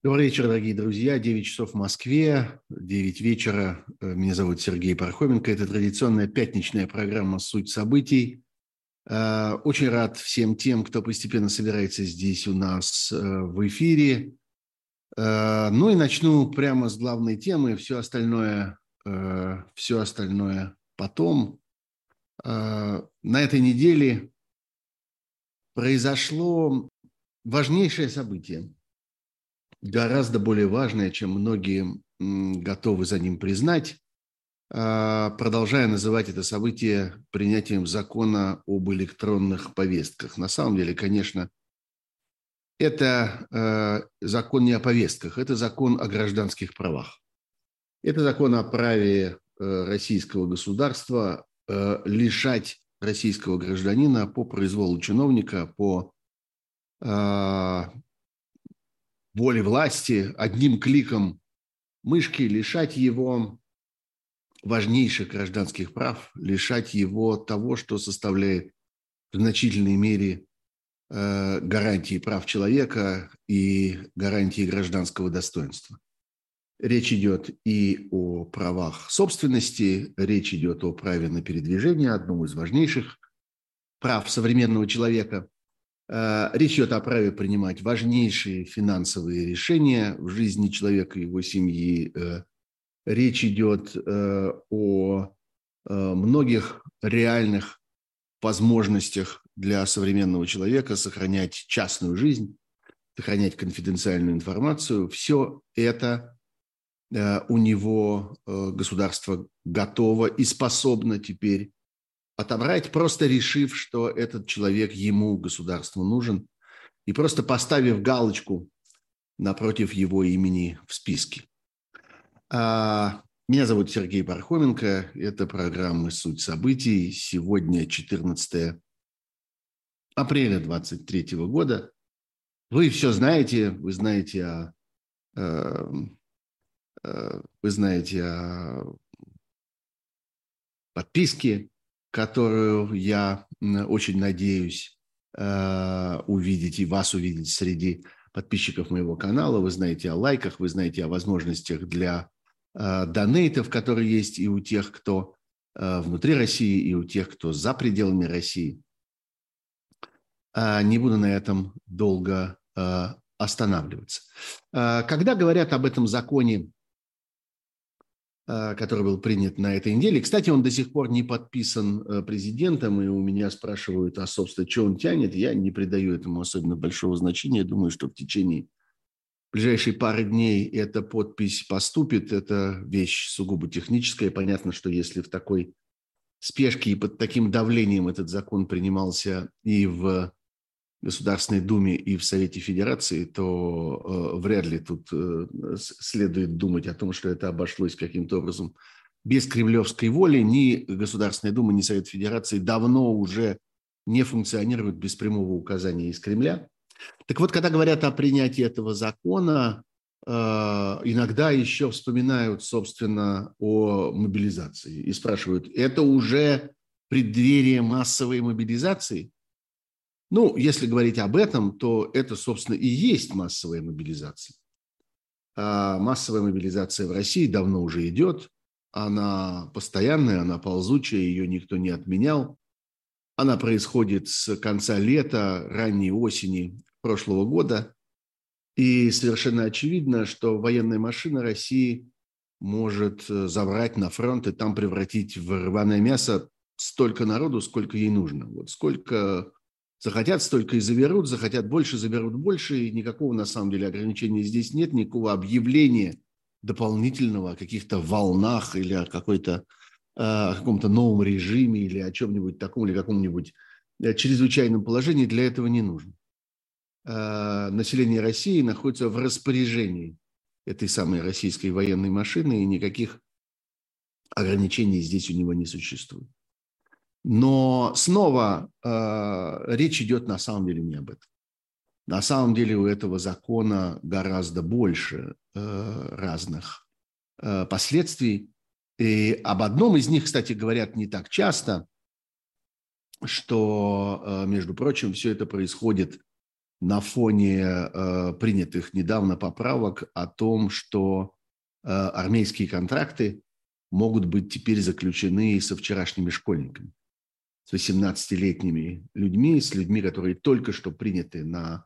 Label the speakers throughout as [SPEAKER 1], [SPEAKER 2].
[SPEAKER 1] Добрый вечер, дорогие друзья. 9 часов в Москве, 9 вечера. Э, меня зовут Сергей Пархоменко. Это традиционная пятничная программа «Суть событий». Э, очень рад всем тем, кто постепенно собирается здесь у нас э, в эфире. Ну и начну прямо с главной темы. Все остальное, все остальное потом. На этой неделе произошло важнейшее событие – гораздо более важное, чем многие готовы за ним признать, а, продолжая называть это событие принятием закона об электронных повестках. На самом деле, конечно, это а, закон не о повестках, это закон о гражданских правах. Это закон о праве э, российского государства э, лишать российского гражданина по произволу чиновника, по а, воли власти, одним кликом мышки лишать его важнейших гражданских прав, лишать его того, что составляет в значительной мере э, гарантии прав человека и гарантии гражданского достоинства. Речь идет и о правах собственности, речь идет о праве на передвижение, одном из важнейших прав современного человека. Э, речь идет о праве принимать важнейшие финансовые решения в жизни человека и его семьи. Э, речь идет э, о многих реальных возможностях для современного человека сохранять частную жизнь, сохранять конфиденциальную информацию. Все это у него государство готово и способно теперь отобрать, просто решив, что этот человек ему, государству, нужен, и просто поставив галочку напротив его имени в списке. А, меня зовут Сергей Пархоменко. Это программа «Суть событий». Сегодня 14 апреля 2023 года. Вы все знаете, вы знаете о, э, э, вы знаете о подписке, которую я очень надеюсь э, увидеть и вас увидеть среди подписчиков моего канала. Вы знаете о лайках, вы знаете о возможностях для э, донейтов, которые есть и у тех, кто э, внутри России, и у тех, кто за пределами России. Не буду на этом долго останавливаться. Когда говорят об этом законе который был принят на этой неделе. Кстати, он до сих пор не подписан э, президентом, и у меня спрашивают, а, собственно, что он тянет. Я не придаю этому особенно большого значения. Думаю, что в течение ближайшей пары дней эта подпись поступит. Это вещь сугубо техническая. Понятно, что если в такой спешке и под таким давлением этот закон принимался и в Государственной Думе и в Совете Федерации, то э, вряд ли тут э, следует думать о том, что это обошлось каким-то образом без кремлевской воли. Ни Государственная Дума, ни Совет Федерации давно уже не функционируют без прямого указания из Кремля. Так вот, когда говорят о принятии этого закона, э, иногда еще вспоминают, собственно, о мобилизации и спрашивают, это уже преддверие массовой мобилизации – ну, если говорить об этом, то это, собственно, и есть массовая мобилизация. А массовая мобилизация в России давно уже идет. Она постоянная, она ползучая, ее никто не отменял. Она происходит с конца лета, ранней осени прошлого года. И совершенно очевидно, что военная машина России может э, забрать на фронт и там превратить в рваное мясо столько народу, сколько ей нужно. Вот сколько Захотят столько и заберут, захотят больше, заберут больше. И никакого на самом деле ограничения здесь нет, никакого объявления дополнительного о каких-то волнах или о какой-то э, о каком-то новом режиме или о чем-нибудь таком или каком-нибудь э, чрезвычайном положении для этого не нужно. Э, население России находится в распоряжении этой самой российской военной машины, и никаких ограничений здесь у него не существует. Но снова э, речь идет на самом деле не об этом. На самом деле у этого закона гораздо больше э, разных э, последствий. И об одном из них, кстати, говорят не так часто, что, э, между прочим, все это происходит на фоне э, принятых недавно поправок о том, что э, армейские контракты могут быть теперь заключены со вчерашними школьниками, с 18-летними людьми, с людьми, которые только что приняты на,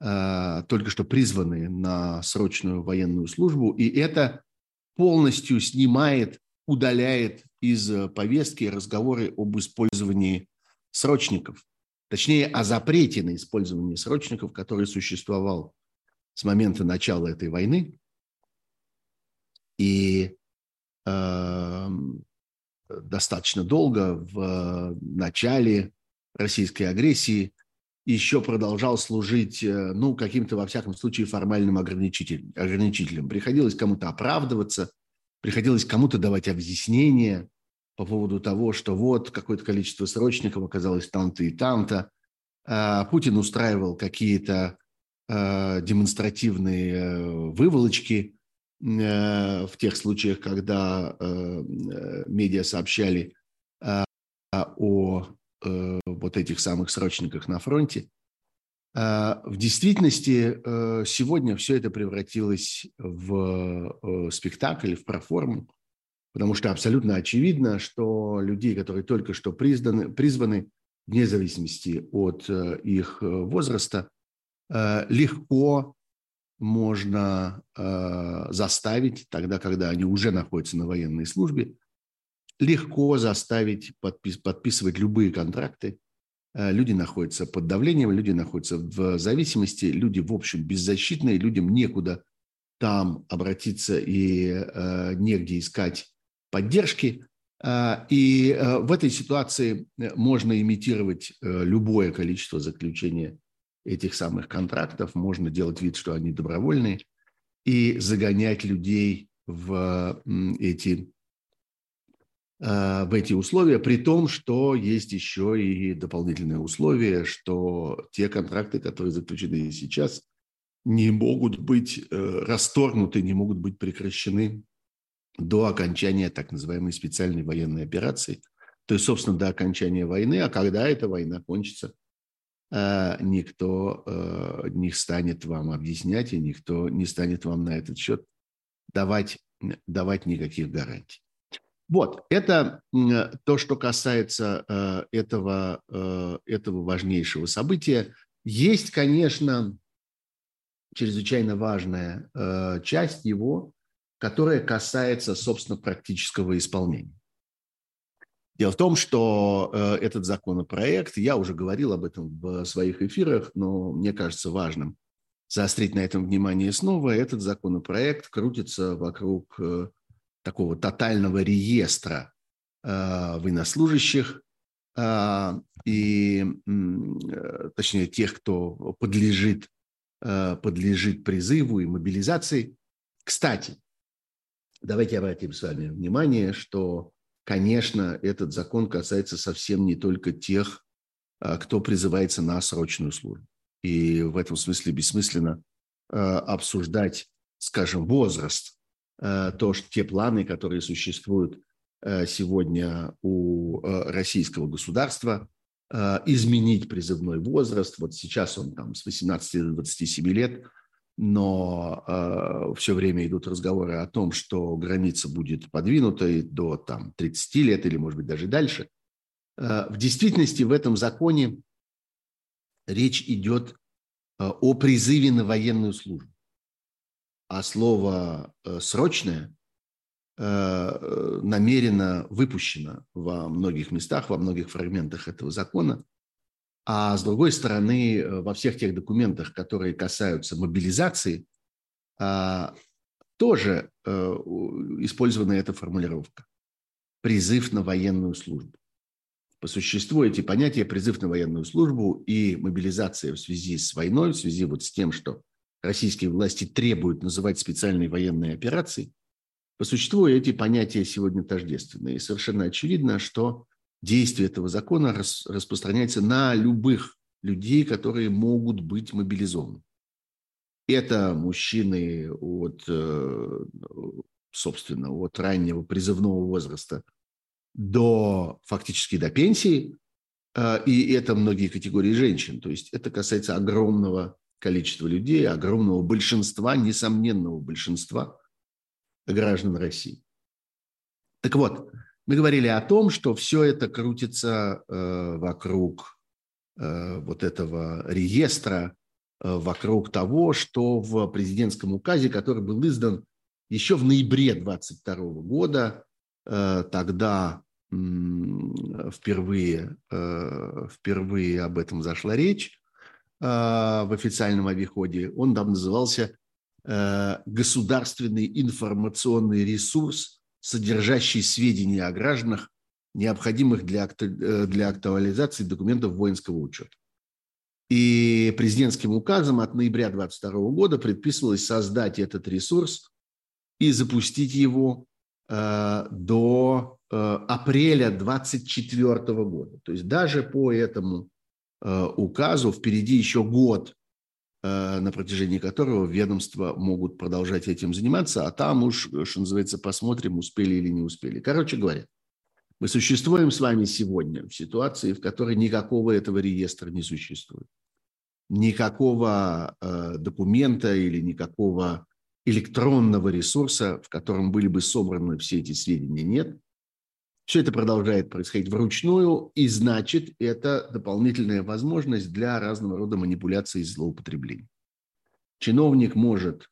[SPEAKER 1] э, только что призваны на срочную военную службу, и это полностью снимает, удаляет из повестки разговоры об использовании срочников – точнее, о запрете на использование срочников, который существовал с момента начала этой войны. И э, достаточно долго в начале российской агрессии еще продолжал служить, э, ну, каким-то, во всяком случае, формальным ограничителем. ограничителем. Приходилось кому-то оправдываться, приходилось кому-то давать объяснения, по поводу того, что вот какое-то количество срочников оказалось там-то и там-то. А, Путин устраивал какие-то а, демонстративные э, выволочки э, в тех случаях, когда э, медиа сообщали а, о вот этих самых срочниках на фронте. В действительности сегодня все это превратилось в спектакль, в проформу потому что абсолютно очевидно, что людей, которые только что признаны, призваны, вне зависимости от э, их э, возраста, э, легко можно заставить, тогда, когда они уже находятся на военной службе, легко заставить подпис, подписывать любые контракты. Люди находятся под давлением, люди находятся в зависимости, люди, в общем, беззащитные, людям некуда там обратиться и негде искать поддержки. А, и э, в этой ситуации э, можно имитировать э, любое количество заключения этих самых контрактов, можно делать вид, что они добровольные, и загонять людей в эти, в эти условия, при том, что есть еще и дополнительные условия, что те контракты, которые заключены сейчас, не могут быть расторгнуты, не могут быть прекращены до окончания так называемой специальной военной операции, то есть, собственно, до окончания войны, а когда эта война кончится, э, никто э, не станет вам объяснять, и никто не станет вам на этот счет давать, давать никаких гарантий. Вот, это то, что касается э, этого, этого важнейшего события. Есть, конечно, чрезвычайно важная часть его, которая касается, собственно, практического исполнения. Дело в том, что э, этот законопроект, я уже говорил об этом в своих эфирах, но мне кажется важным заострить на этом внимание снова. Этот законопроект крутится вокруг э, такого тотального реестра э, военнослужащих и, точнее, тех, кто подлежит, подлежит призыву и мобилизации. Кстати, Давайте обратим с вами внимание, что, конечно, этот закон касается совсем не только тех, а, кто призывается на срочную службу. И в этом смысле бессмысленно а, обсуждать, скажем, возраст, а, то, что те планы, которые существуют сегодня у российского государства, изменить призывной возраст. Вот сейчас он там с 18 до 27 лет – но э, все время идут разговоры о том, что граница будет подвинута до там, 30 лет или, может быть, даже дальше. Э, в действительности в этом законе речь идет э, о призыве на военную службу. А слово э, «срочное» э, намеренно выпущено во многих местах, во многих фрагментах этого закона – а с другой стороны, э, во всех тех документах, которые касаются мобилизации, а, тоже э, использована эта формулировка. Призыв на военную службу. По существу эти понятия призыв на военную службу и мобилизация в связи с войной, в связи вот с тем, что российские власти требуют называть специальной военной операцией, по существу эти понятия сегодня тождественны. И совершенно очевидно, что действие этого закона рас, распространяется на любых людей, которые могут быть мобилизованы. Это мужчины от, э, собственно, от раннего призывного возраста до фактически до пенсии, Э, и это многие категории женщин. То есть это касается огромного количества людей, огромного большинства, несомненного большинства граждан России. Так вот, мы говорили о том, что все это крутится э, вокруг э, вот этого реестра, э, вокруг того, что в президентском указе, который был издан еще в ноябре 22 года, э, тогда впервые, э, впервые об этом зашла речь э, в официальном обиходе. Он там назывался «Государственный информационный ресурс, содержащий сведения о гражданах, необходимых для, для актуализации документов воинского учета». И президентским указом от ноября 2022 года предписывалось создать этот ресурс и запустить его до Э, апреля 24 года. То есть даже по этому э, указу впереди еще год, э, на протяжении которого ведомства могут продолжать этим заниматься, а там уж, что называется, посмотрим, успели или не успели. Короче говоря, мы существуем с вами сегодня в ситуации, в которой никакого этого реестра не существует. Никакого документа или никакого электронного ресурса, в котором были бы собраны все эти сведения, нет. Все это продолжает происходить вручную, и значит, это дополнительная возможность для разного рода манипуляций и злоупотреблений. Чиновник может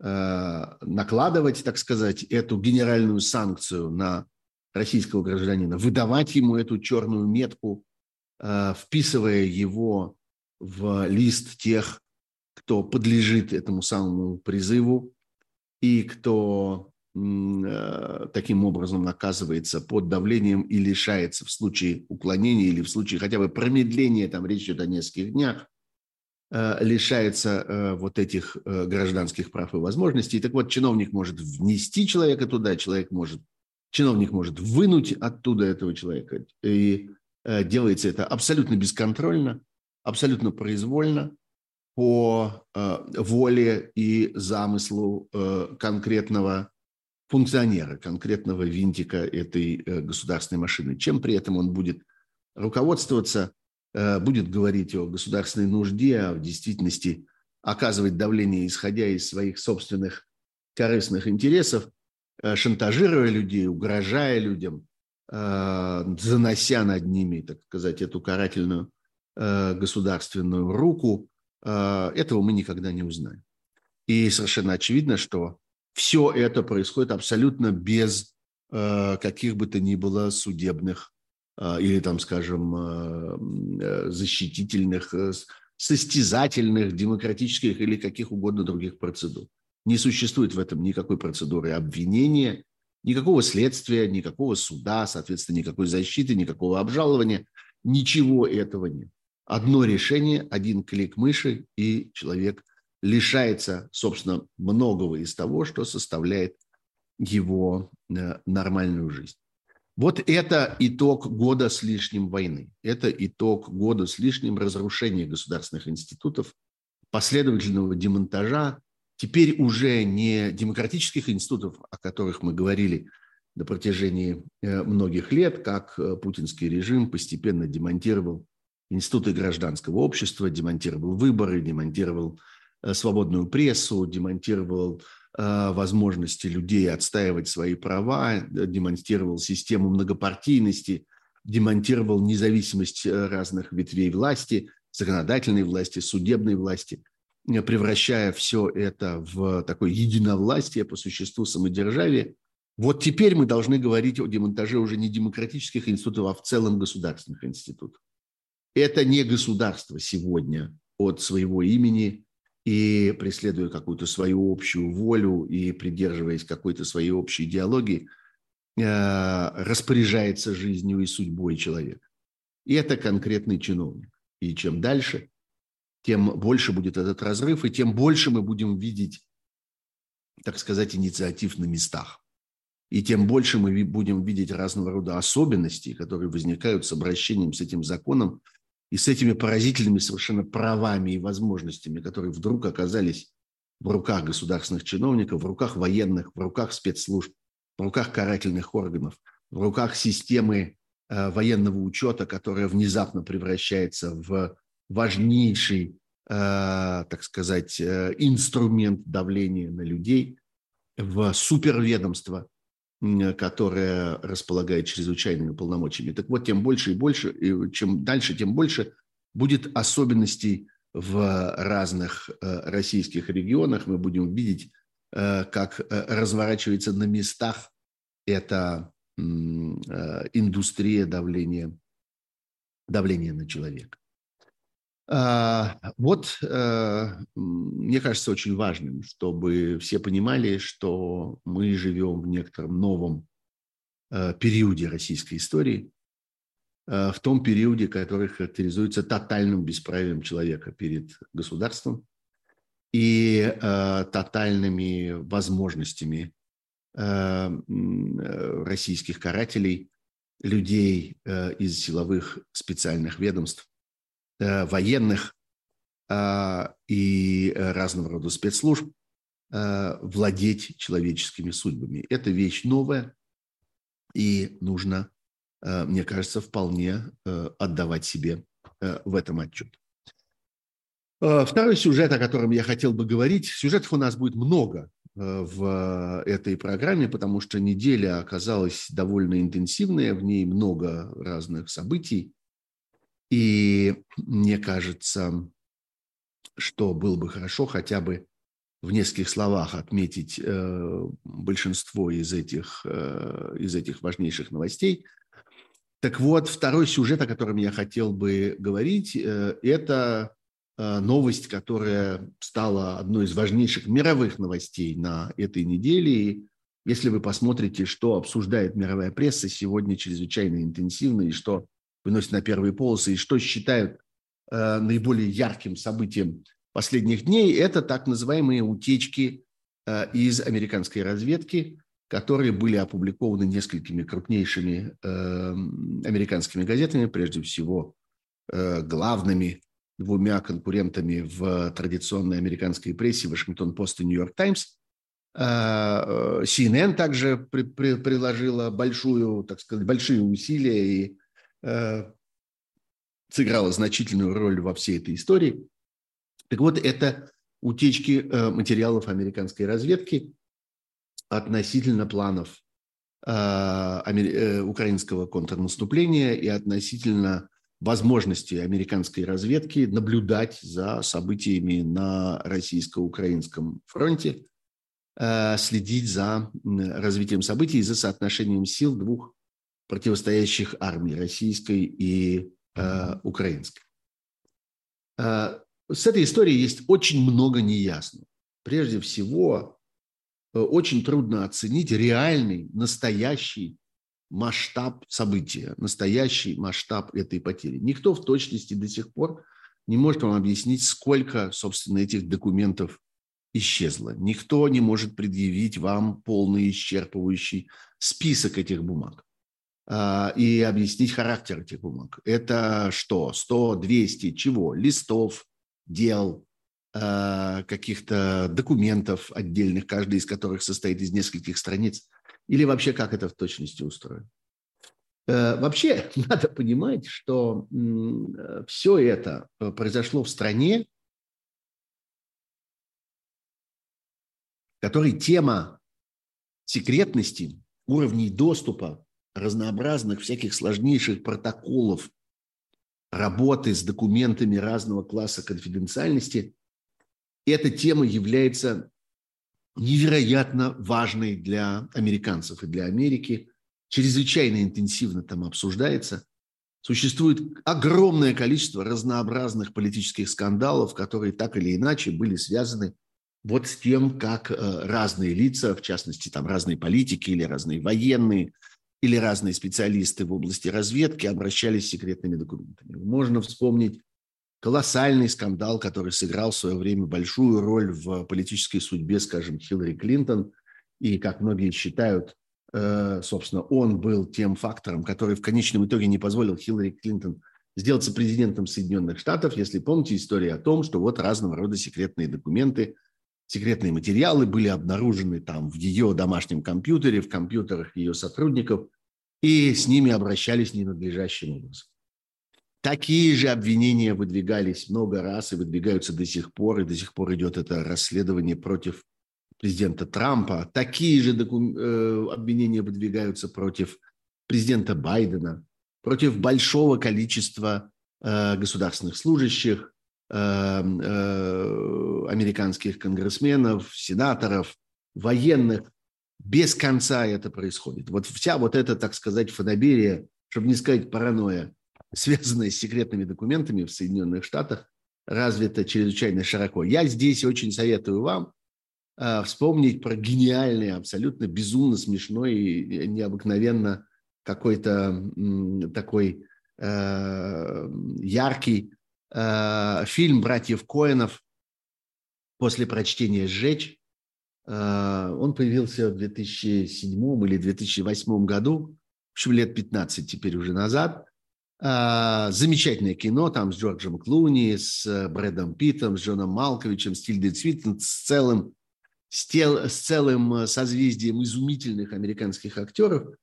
[SPEAKER 1] э, накладывать, так сказать, эту генеральную санкцию на российского гражданина, выдавать ему эту черную метку, э, вписывая его в лист тех, кто подлежит этому самому призыву и кто таким образом наказывается под давлением и лишается в случае уклонения или в случае хотя бы промедления, там речь идет о нескольких днях, э, лишается э, вот этих гражданских прав и возможностей. Так вот, чиновник может внести человека туда, человек может, чиновник может вынуть оттуда этого человека. И делается это абсолютно бесконтрольно, абсолютно произвольно, по воле и замыслу конкретного функционера, конкретного винтика этой э, государственной машины. Чем при этом он будет руководствоваться, э, будет говорить о государственной нужде, а в действительности оказывать давление, исходя из своих собственных корыстных интересов, э, шантажируя людей, угрожая людям, занося над ними, так сказать, эту карательную государственную руку, этого мы никогда не узнаем. И совершенно очевидно, что все это происходит абсолютно без э, каких бы то ни было судебных э, или, там, скажем, э, защитительных, состязательных, демократических или каких угодно других процедур. Не существует в этом никакой процедуры обвинения, никакого следствия, никакого суда, соответственно, никакой защиты, никакого обжалования. Ничего этого нет. Одно решение, один клик мыши, и человек лишается, собственно, многого из того, что составляет его э, нормальную жизнь. Вот это итог года с лишним войны. Это итог года с лишним разрушения государственных институтов, последовательного демонтажа, теперь уже не демократических институтов, о которых мы говорили на протяжении э, многих лет, как э, путинский режим постепенно демонтировал институты гражданского общества, демонтировал выборы, демонтировал свободную прессу, демонтировал э, возможности людей отстаивать свои права, э, демонстрировал систему многопартийности, демонтировал независимость разных ветвей власти, законодательной власти, судебной власти, превращая все это в такое единовластие по существу самодержавия. Вот теперь мы должны говорить о демонтаже уже не демократических институтов, а в целом государственных институтов. Это не государство сегодня от своего имени и преследуя какую-то свою общую волю и придерживаясь какой-то своей общей идеологии, э, распоряжается жизнью и судьбой человека. И это конкретный чиновник. И чем дальше, тем больше будет этот разрыв, и тем больше мы будем видеть, так сказать, инициатив на местах. И тем больше мы будем видеть разного рода особенностей, которые возникают с обращением с этим законом и с этими поразительными совершенно правами и возможностями, которые вдруг оказались в руках государственных чиновников, в руках военных, в руках спецслужб, в руках карательных органов, в руках системы военного учета, которая внезапно превращается в важнейший, так сказать, инструмент давления на людей, в суперведомство, которое располагает чрезвычайными полномочиями. Так вот, тем больше и больше, и чем дальше, тем больше будет особенностей в разных российских регионах. Мы будем видеть Э, как э, разворачивается на местах эта э, индустрия давления, давления на человека. А, вот, мне кажется, очень важным, чтобы все понимали, что мы живем в некотором новом периоде российской истории, в том периоде, который характеризуется тотальным бесправием человека перед государством, и э, тотальными возможностями э, э, российских карателей, людей э, из силовых специальных ведомств, э, военных э, и разного рода спецслужб э, владеть человеческими судьбами. Это вещь новая, и нужно, э, мне кажется, вполне э, отдавать себе э, в этом отчет. Э, второй сюжет, о котором я хотел бы говорить, сюжетов у нас будет много э, в этой программе, потому что неделя оказалась довольно интенсивная, в ней много разных событий. И мне кажется, что было бы хорошо хотя бы в нескольких словах отметить э, большинство из этих, из этих важнейших новостей. Так вот, второй сюжет, о котором я хотел бы говорить, это Э, новость, которая стала одной из важнейших мировых новостей на этой неделе. И если вы посмотрите, что обсуждает мировая пресса сегодня чрезвычайно интенсивно, и что выносит на первые полосы, и что считают э, наиболее ярким событием последних дней, это так называемые утечки э, из американской разведки, которые были опубликованы несколькими крупнейшими американскими газетами, прежде всего главными двумя конкурентами в традиционной американской прессе, Вашингтон-Пост и Нью-Йорк Таймс. Э, CNN также при, при, приложила большую, так сказать, большие усилия и э, сыграла значительную роль во всей этой истории. Так вот, это утечки э, материалов американской разведки относительно планов украинского контрнаступления и относительно возможности американской разведки наблюдать за событиями на российско-украинском фронте, э, следить за развитием событий и за соотношением сил двух противостоящих армий, российской и э, украинской. Э, с этой историей есть очень много неясного. Прежде всего, очень трудно оценить реальный, настоящий масштаб события, настоящий масштаб этой потери. Никто в точности до сих пор не может вам объяснить, сколько, собственно, этих документов исчезло. Никто не может предъявить вам полный исчерпывающий список этих бумаг и объяснить характер этих бумаг. Это что? 100, 200, чего? Листов, дел, а, каких-то документов отдельных, каждый из которых состоит из нескольких страниц – или вообще как это в точности устроено? Э, вообще надо понимать, что э, все это э, произошло в стране, в которой тема секретности, уровней доступа, разнообразных всяких сложнейших протоколов, работы с документами разного класса конфиденциальности, эта тема является невероятно важной для американцев и для Америки, чрезвычайно интенсивно там обсуждается. Существует огромное количество разнообразных политических скандалов, которые так или иначе были связаны вот с тем, как э, разные лица, в частности, там разные политики или разные военные, или разные специалисты в области разведки обращались с секретными документами. Можно вспомнить колоссальный скандал, который сыграл в свое время большую роль в политической судьбе, скажем, Хиллари Клинтон. И, как многие считают, э, собственно, он был тем фактором, который в конечном итоге не позволил Хиллари Клинтон сделаться президентом Соединенных Штатов, если помните историю о том, что вот разного рода секретные документы, секретные материалы были обнаружены там в ее домашнем компьютере, в компьютерах ее сотрудников, и с ними обращались ненадлежащим образом. Такие же обвинения выдвигались много раз и выдвигаются до сих пор, и до сих пор идет это расследование против президента Трампа. Такие же докум... э, обвинения выдвигаются против президента Байдена, против большого количества э, государственных служащих, американских конгрессменов, сенаторов, военных. Без конца это происходит. Вот вся вот эта, так сказать, фанаберия, чтобы не сказать паранойя, связанная с секретными документами в Соединенных Штатах, развита чрезвычайно широко. Я здесь очень советую вам э, вспомнить про гениальный, абсолютно безумно смешной и необыкновенно какой-то такой э, яркий э, фильм братьев Коинов после прочтения «Сжечь». Э, он появился в 2007 или 2008 году, в общем, лет 15 теперь уже назад. Э, замечательное кино там с Джорджем Клуни, с Брэдом Питтом, с Джоном Малковичем, с Тильдой Цвитон, с целым, с, тел, с целым созвездием изумительных американских актеров –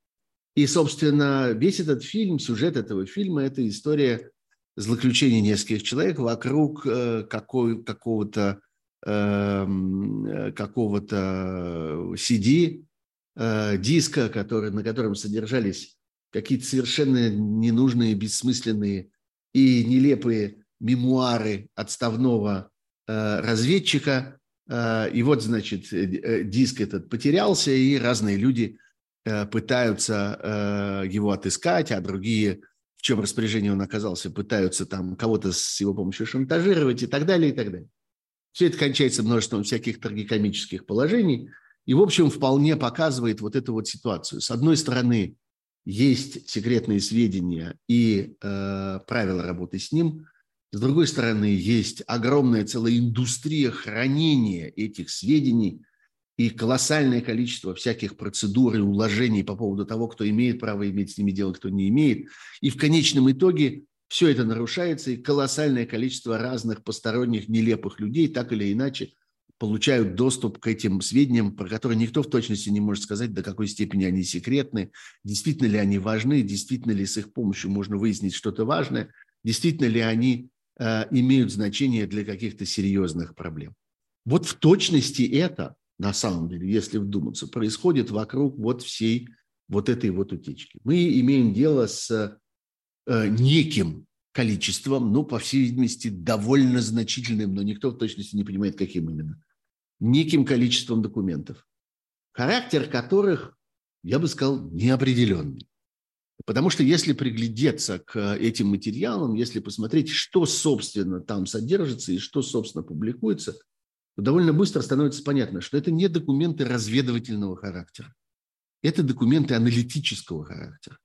[SPEAKER 1] и, собственно, весь этот фильм, сюжет этого фильма – это история злоключения нескольких человек вокруг э, какой, какого-то эм, э, какого-то CD, э, диска, который, на котором содержались какие-то совершенно ненужные, бессмысленные и нелепые мемуары отставного разведчика. И вот, значит, диск этот потерялся, и разные люди – пытаются его отыскать, а другие, в чем распоряжении он оказался, пытаются там кого-то с его помощью шантажировать и так далее, и так далее. Все это кончается множеством всяких трагикомических положений и, в общем, вполне показывает вот эту вот ситуацию. С одной стороны, есть секретные сведения и э, правила работы с ним. С другой стороны, есть огромная целая индустрия хранения этих сведений – и колоссальное количество всяких процедур и уложений по поводу того, кто имеет право иметь с ними дело, кто не имеет. И в конечном итоге все это нарушается, и колоссальное количество разных посторонних нелепых людей так или иначе получают доступ к этим сведениям, про которые никто в точности не может сказать, до какой степени они секретны, действительно ли они важны, действительно ли с их помощью можно выяснить что-то важное, действительно ли они э, имеют значение для каких-то серьезных проблем. Вот в точности это на самом деле, если вдуматься, происходит вокруг вот всей вот этой вот утечки. Мы имеем дело с э, неким количеством, ну, по всей видимости, довольно значительным, но никто в точности не понимает, каким именно, неким количеством документов, характер которых, я бы сказал, неопределенный. Потому что если приглядеться к этим материалам, если посмотреть, что, собственно, там содержится и что, собственно, публикуется – довольно быстро становится понятно, что это не документы разведывательного характера. Это документы аналитического характера.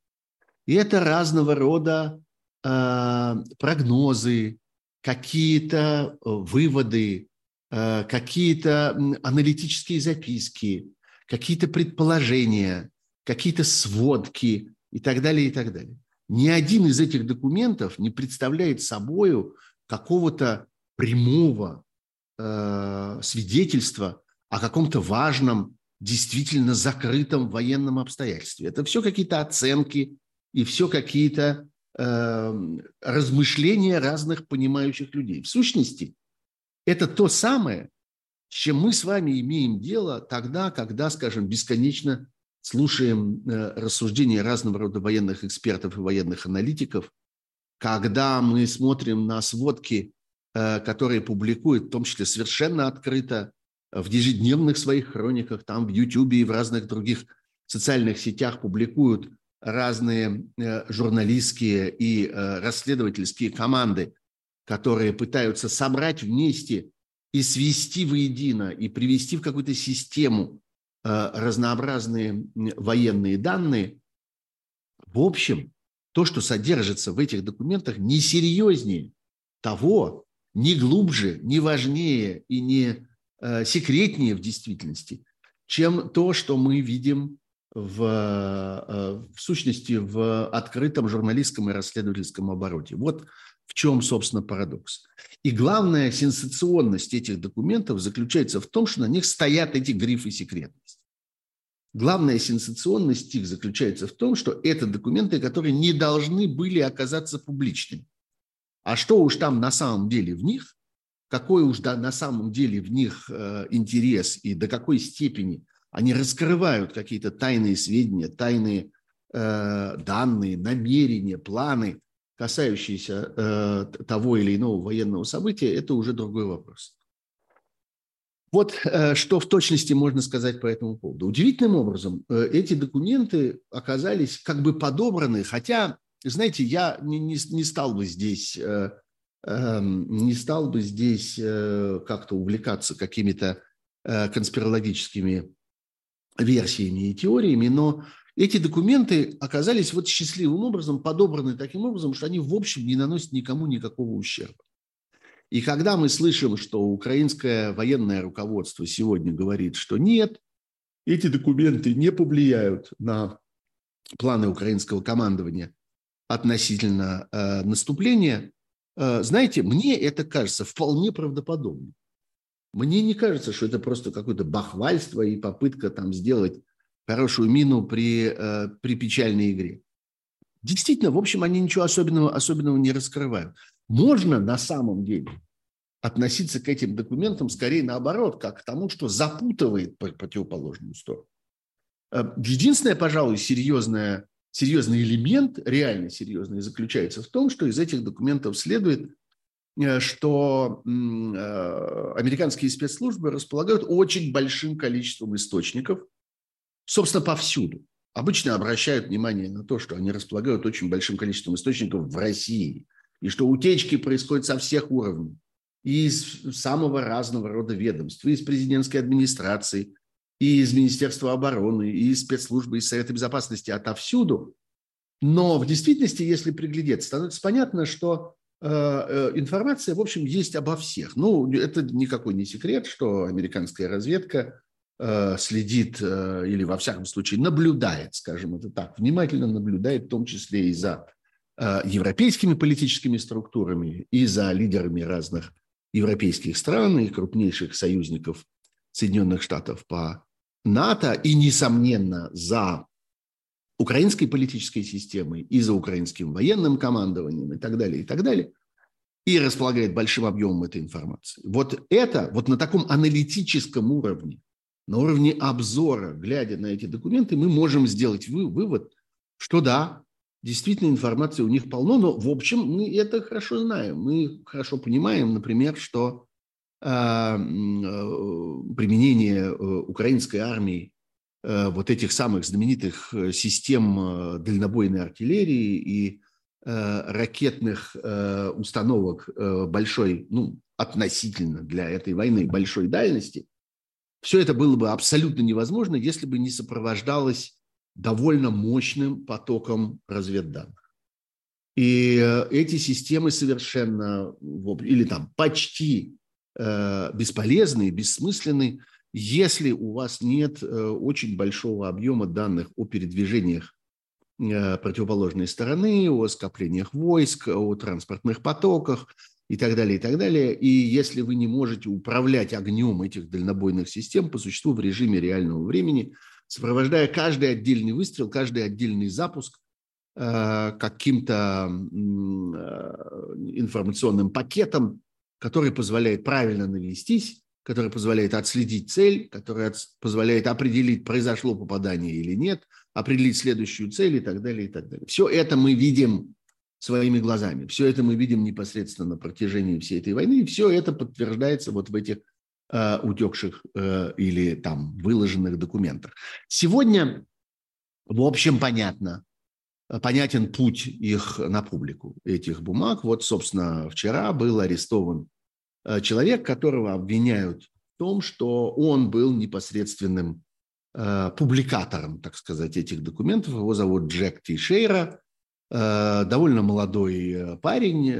[SPEAKER 1] И это разного рода э, прогнозы, какие-то э, выводы, э, какие-то аналитические записки, какие-то предположения, какие-то сводки и так далее, и так далее. Ни один из этих документов не представляет собой какого-то прямого э, свидетельство о каком-то важном, действительно закрытом военном обстоятельстве. Это все какие-то оценки и все какие-то э, размышления разных понимающих людей. В сущности, это то самое, с чем мы с вами имеем дело тогда, когда, скажем, бесконечно слушаем э, рассуждения разного рода военных экспертов и военных аналитиков, когда мы смотрим на сводки которые публикует, в том числе совершенно открыто, в ежедневных своих хрониках, там в Ютьюбе и в разных других социальных сетях публикуют разные э, журналистские и э, расследовательские команды, которые пытаются собрать вместе и свести воедино, и привести в какую-то систему разнообразные военные данные. В общем, то, что содержится в этих документах, не серьезнее того, не глубже, не важнее и не э, секретнее в действительности, чем то, что мы видим в, э, в сущности в открытом журналистском и расследовательском обороте. Вот в чем, собственно, парадокс. И главная сенсационность этих документов заключается в том, что на них стоят эти грифы секретности. главная сенсационность их заключается в том, что это документы, которые не должны были оказаться публичными. А что уж там на самом деле в них, какой уж да, на самом деле в них э, интерес и до какой степени они раскрывают какие-то тайные сведения, тайные э, данные, намерения, планы, касающиеся э, того или иного военного события, это уже другой вопрос. Вот э, что в точности можно сказать по этому поводу. Удивительным образом э, эти документы оказались как бы подобраны, хотя знаете, я не, не, не стал бы здесь, э, э, не стал бы здесь э, как-то увлекаться какими-то э, конспирологическими версиями и теориями, но эти документы оказались вот счастливым образом подобраны таким образом, что они в общем не наносят никому никакого ущерба. И когда мы слышим, что украинское военное руководство сегодня говорит, что нет, эти документы не повлияют на планы украинского командования относительно э, наступления, э, знаете, мне это кажется вполне правдоподобным. Мне не кажется, что это просто какое-то бахвальство и попытка там сделать хорошую мину при, э, при печальной игре. Действительно, в общем, они ничего особенного, особенного не раскрывают. Можно на самом деле относиться к этим документам скорее наоборот, как к тому, что запутывает противоположную сторону. Э, единственное, пожалуй, серьезное серьезный элемент, реально серьезный, заключается в том, что из этих документов следует, э, что э, американские спецслужбы располагают очень большим количеством источников, собственно, повсюду. Обычно обращают внимание на то, что они располагают очень большим количеством источников в России, и что утечки происходят со всех уровней, и из самого разного рода ведомств, и из президентской администрации, и из Министерства обороны, и из спецслужбы, и из Совета Безопасности, отовсюду. Но в действительности, если приглядеться, становится понятно, что э, э, информация, в общем, есть обо всех. Ну, это никакой не секрет, что американская разведка э, следит или, во всяком случае, наблюдает, скажем это так, внимательно наблюдает, в том числе и за европейскими политическими структурами, и за лидерами разных европейских стран и крупнейших союзников Соединенных Штатов по НАТО и, несомненно, за украинской политической системой и за украинским военным командованием и так далее, и так далее, и располагает большим объемом этой информации. Вот это, вот на таком аналитическом уровне, на уровне обзора, глядя на эти документы, мы можем сделать вывод, что да, действительно информации у них полно, но в общем мы это хорошо знаем. Мы хорошо понимаем, например, что применение э, украинской армии э, вот этих самых знаменитых систем дальнобойной артиллерии и ракетных установок большой, ну, относительно для этой войны большой дальности, все это было бы абсолютно невозможно, если бы не сопровождалось довольно мощным потоком разведданных. И эти системы совершенно, или там почти Э, бесполезный, бессмысленный, если у вас нет э, очень большого объема данных о передвижениях э, противоположной стороны, о скоплениях войск, о транспортных потоках и так далее, и так далее. И если вы не можете управлять огнем этих дальнобойных систем по существу в режиме реального времени, сопровождая каждый отдельный выстрел, каждый отдельный запуск каким-то информационным пакетом, который позволяет правильно навестись, который позволяет отследить цель, который от, позволяет определить, произошло попадание или нет, определить следующую цель и так далее, и так далее. Все это мы видим своими глазами. Все это мы видим непосредственно на протяжении всей этой войны, и все это подтверждается вот в этих э, утекших э, или там выложенных документах. Сегодня, в общем, понятно, понятен путь их на публику, этих бумаг. Вот, собственно, вчера был арестован Э, человек, которого обвиняют в том, что он был непосредственным э, публикатором, так сказать, этих документов. Его зовут Джек Тишейра, э, довольно молодой парень,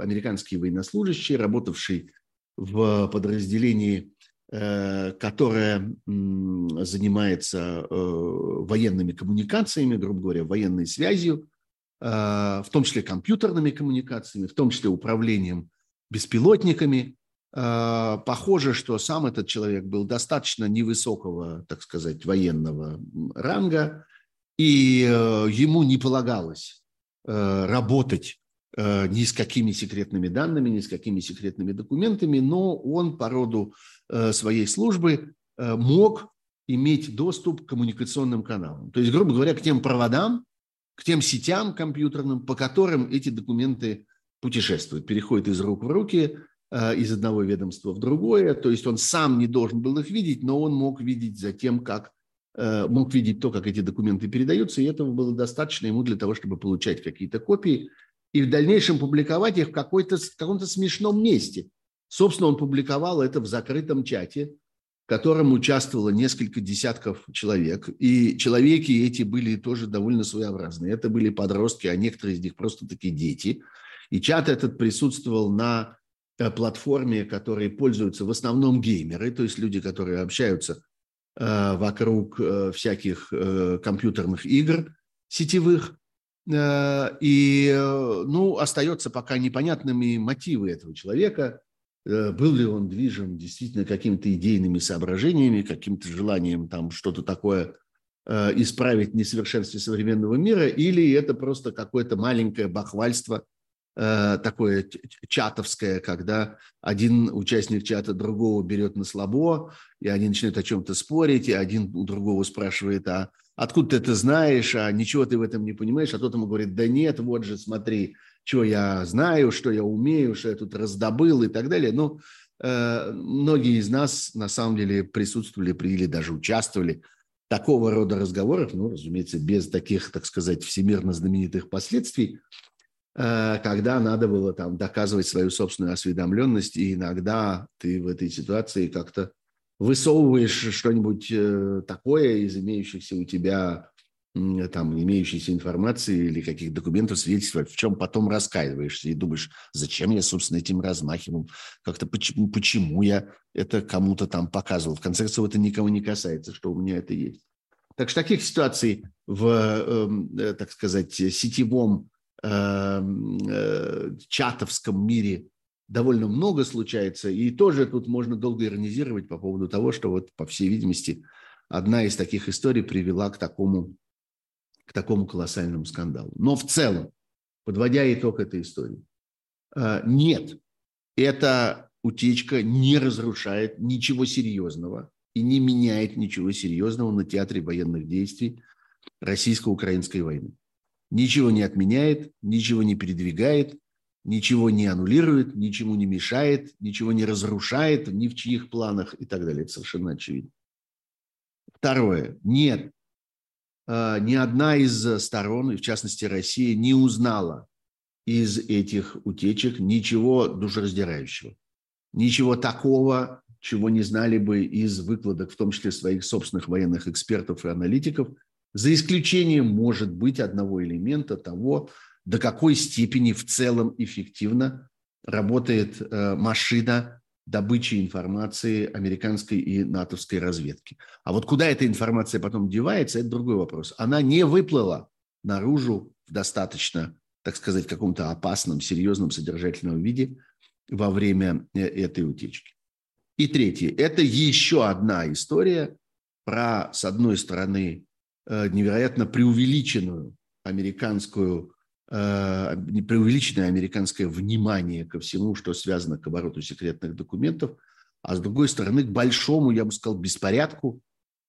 [SPEAKER 1] американский военнослужащий, работавший в подразделении, которое занимается военными коммуникациями, грубо говоря, военной связью, в том числе компьютерными коммуникациями, в том числе управлением беспилотниками. Э, похоже, что сам этот человек был достаточно невысокого, так сказать, военного ранга, и э, ему не полагалось работать ни с какими секретными данными, ни с какими секретными документами, но он по роду своей службы мог иметь доступ к коммуникационным каналам. То есть, грубо говоря, к тем проводам, к тем сетям компьютерным, по которым эти документы путешествуют, переходят из рук в руки, э, из одного ведомства в другое. То есть он сам не должен был их видеть, но он мог видеть за тем, как э, мог видеть то, как эти документы передаются, и этого было достаточно ему для того, чтобы получать какие-то копии и в дальнейшем публиковать их в, какой-то, в каком-то смешном месте. Собственно, он публиковал это в закрытом чате в котором участвовало несколько десятков человек. И человеки эти были тоже довольно своеобразные. Это были подростки, а некоторые из них просто такие дети. И чат этот присутствовал на э, платформе, которой пользуются в основном геймеры, то есть люди, которые общаются э, вокруг э, всяких компьютерных игр сетевых. И, ну, остается пока непонятными мотивы этого человека. Э, был ли он движим действительно какими-то идейными соображениями, каким-то желанием там что-то такое э, исправить несовершенстве современного мира, или это просто какое-то маленькое бахвальство, э, такое чатовское, когда один участник чата другого берет на слабо, и они начинают о чем-то спорить, и один у другого спрашивает, а откуда ты это знаешь, а ничего ты в этом не понимаешь, а тот ему говорит, да нет, вот же, смотри, что я знаю, что я умею, что я тут раздобыл и так далее. Но э, многие из нас на самом деле присутствовали при, или даже участвовали в такого рода разговорах, ну, разумеется, без таких, так сказать, всемирно знаменитых последствий, э, когда надо было там доказывать свою собственную осведомленность, и иногда ты в этой ситуации как-то высовываешь что-нибудь э, такое из имеющихся у тебя там, имеющейся информации или каких документов, свидетельств, в чем потом раскаиваешься и думаешь, зачем я, собственно, этим размахивал, как-то почему, почему я это кому-то там показывал. В конце концов, это никого не касается, что у меня это есть. Так что таких ситуаций в, эм, э, так сказать, сетевом эм, э, чатовском мире довольно много случается, и тоже тут можно долго иронизировать по поводу того, что вот, по всей видимости, одна из таких историй привела к такому к такому колоссальному скандалу. Но в целом, подводя итог этой истории, э, нет, эта утечка не разрушает ничего серьезного и не меняет ничего серьезного на театре военных действий российско-украинской войны. Ничего не отменяет, ничего не передвигает, ничего не аннулирует, ничему не мешает, ничего не разрушает ни в чьих планах и так далее. Это совершенно очевидно. Второе. Нет Э, ни одна из сторон, и в частности Россия, не узнала из этих утечек ничего душераздирающего. Ничего такого, чего не знали бы из выкладок, в том числе своих собственных военных экспертов и аналитиков, за исключением, может быть, одного элемента того, до какой степени в целом эффективно работает э, машина добычи информации американской и натовской разведки. А вот куда эта информация потом девается, это другой вопрос. Она не выплыла наружу в достаточно, так сказать, каком-то опасном, серьезном, содержательном виде во время э, этой утечки. И третье. Это еще одна история про, с одной стороны, э, невероятно преувеличенную американскую преувеличенное американское внимание ко всему, что связано к обороту секретных документов, а с другой стороны к большому, я бы сказал, беспорядку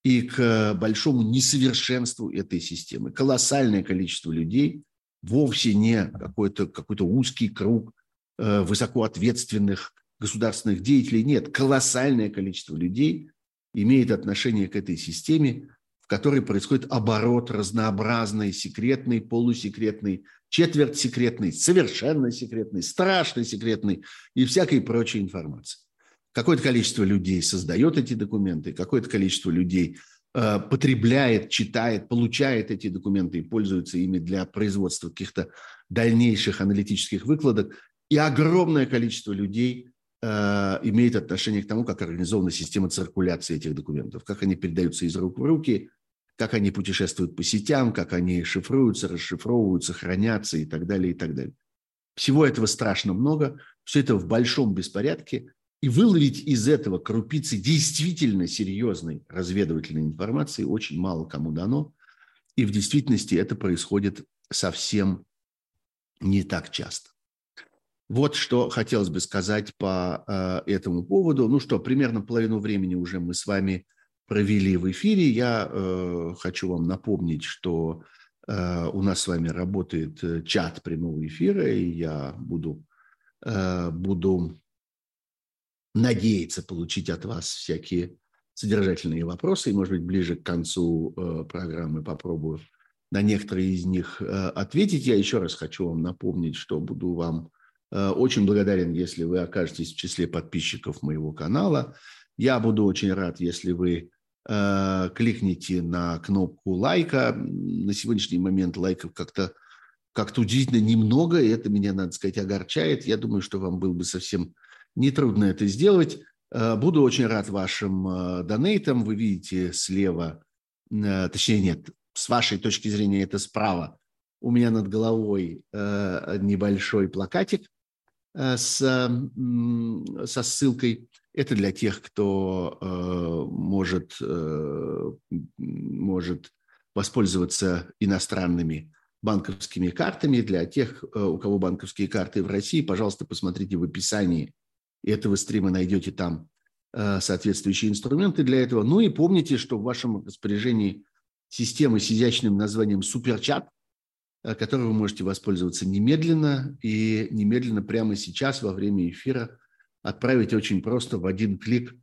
[SPEAKER 1] и к большому несовершенству этой системы. Колоссальное количество людей, вовсе не какой-то какой узкий круг э, высокоответственных государственных деятелей, нет, колоссальное количество людей имеет отношение к этой системе, в которой происходит оборот разнообразной, секретной, полусекретной, четверть секретной, совершенно секретной, страшно секретной и всякой прочей информации. Какое-то количество людей создает эти документы, какое-то количество людей э, потребляет, читает, получает эти документы и пользуется ими для производства каких-то дальнейших аналитических выкладок. И огромное количество людей э, имеет отношение к тому, как организована система циркуляции этих документов, как они передаются из рук в руки, как они путешествуют по сетям, как они шифруются, расшифровываются, хранятся и так далее, и так далее. Всего этого страшно много, все это в большом беспорядке, И выловить из этого крупицы действительно серьезной разведывательной информации очень мало кому дано. И в действительности это происходит совсем не так часто. Вот что хотелось бы сказать по э, этому поводу. Ну что, примерно половину времени уже мы с вами провели в эфире. Я э, хочу вам напомнить, что э, у нас с вами работает э, чат прямого эфира, и я буду, э, буду надеяться получить от вас всякие содержательные вопросы, и, может быть, ближе к концу э, программы попробую на некоторые из них э, ответить. Я еще раз хочу вам напомнить, что буду вам э, очень благодарен, если вы окажетесь в числе подписчиков моего канала. Я буду очень рад, если вы кликните на кнопку лайка. На сегодняшний момент лайков как-то как-то удивительно немного, и это меня, надо сказать, огорчает. Я думаю, что вам было бы совсем нетрудно это сделать. Буду очень рад вашим донейтам. Вы видите слева, точнее нет, с вашей точки зрения это справа, у меня над головой э, небольшой плакатик э, с, со ссылкой. Это для тех, кто э, может, может воспользоваться иностранными банковскими картами. Для тех, у кого банковские карты в России, пожалуйста, посмотрите в описании этого стрима, найдете там соответствующие инструменты для этого. Ну и помните, что в вашем распоряжении – системы с изящным названием «Суперчат», э, которой вы можете воспользоваться немедленно и немедленно прямо сейчас во время эфира отправить очень просто в один клик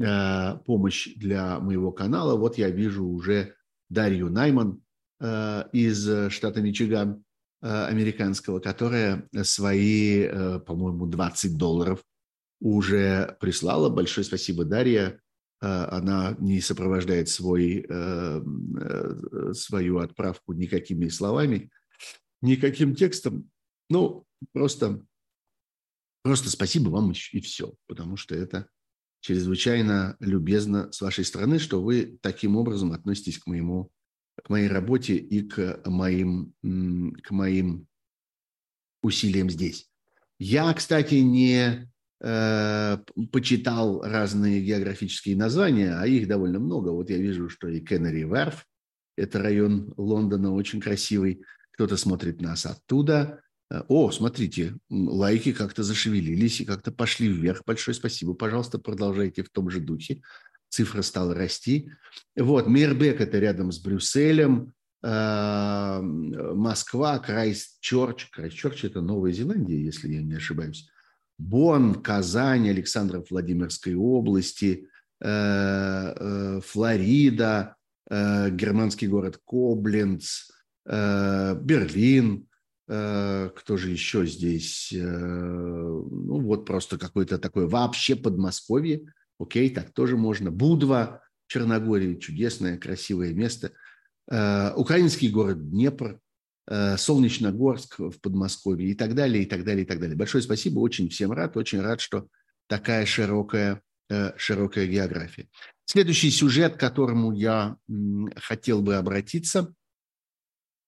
[SPEAKER 1] э, помощь для моего канала. Вот я вижу уже Дарью Найман э, из штата Мичиган американского, которая свои, по-моему, 20 долларов уже прислала. Большое спасибо, Дарья. Э, она не сопровождает свой, э, э, свою отправку никакими словами, никаким текстом. Ну, просто, просто спасибо вам и все, потому что это чрезвычайно любезно с вашей стороны, что вы таким образом относитесь к моему к моей работе и к моим, к моим усилиям здесь. Я, кстати, не Э, почитал разные географические названия, а их довольно много. Вот я вижу, что и Кеннери Верф, это район Лондона, очень красивый. Кто-то смотрит нас оттуда. Э, о, смотрите, лайки как-то зашевелились и как-то пошли вверх. Большое спасибо. Пожалуйста, продолжайте в том же духе. Цифра стала расти. Вот, Мейербек – это рядом с Брюсселем. Э, Москва, Крайстчерч. Крайстчерч – это Новая Зеландия, если я не ошибаюсь. Бонн, Казань, Александров Владимирской области, э, Флорида, германский город Кобленц, Берлин, кто же еще здесь? Ну, вот просто какое-то такое вообще Подмосковье. Окей, так тоже можно. Будва, Черногория, чудесное, красивое место. Украинский город Днепр, Э, Солнечногорск в Подмосковье и так далее, и так далее, и так далее. Большое спасибо, очень всем рад, очень рад, что такая широкая, э, широкая география. Следующий сюжет, к которому я хотел бы обратиться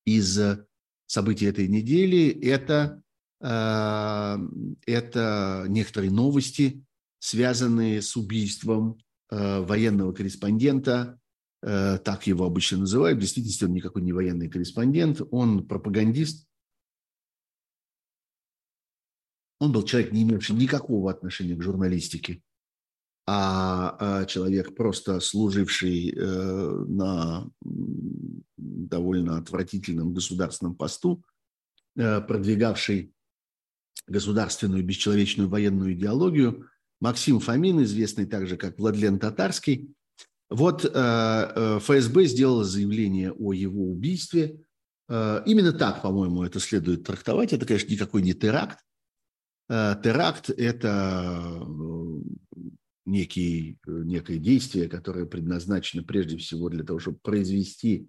[SPEAKER 1] из событий этой недели, это, э, это некоторые новости, связанные с убийством военного корреспондента Э, так его обычно называют. В действительности он никакой не военный корреспондент, он пропагандист. Он был человек, не имевший никакого отношения к журналистике, а, а человек, просто служивший э, на довольно отвратительном государственном посту, э, продвигавший государственную бесчеловечную военную идеологию. Максим Фомин, известный также как Владлен Татарский, вот э, э, ФСБ сделала заявление о его убийстве. Именно так, по-моему, это следует трактовать. Это, конечно, никакой не теракт. Теракт – это некий, некое действие, которое предназначено прежде всего для того, чтобы произвести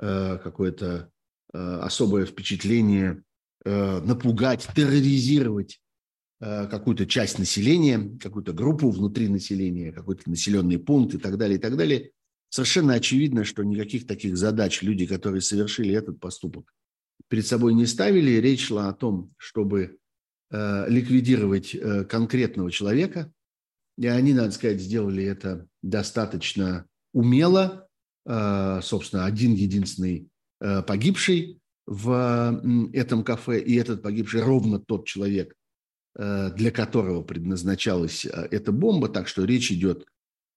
[SPEAKER 1] какое-то особое впечатление, напугать, терроризировать Э, какую-то часть населения, какую-то группу внутри населения, какой-то населенный пункт и так далее, и так далее, совершенно очевидно, что никаких таких задач люди, которые совершили этот поступок, перед собой не ставили. Речь шла о том, чтобы э, ликвидировать э, конкретного человека, И они, надо сказать, сделали это достаточно умело. Собственно, один единственный погибший в этом кафе, и этот погибший ровно тот человек, для которого предназначалась эта бомба. Так что речь идет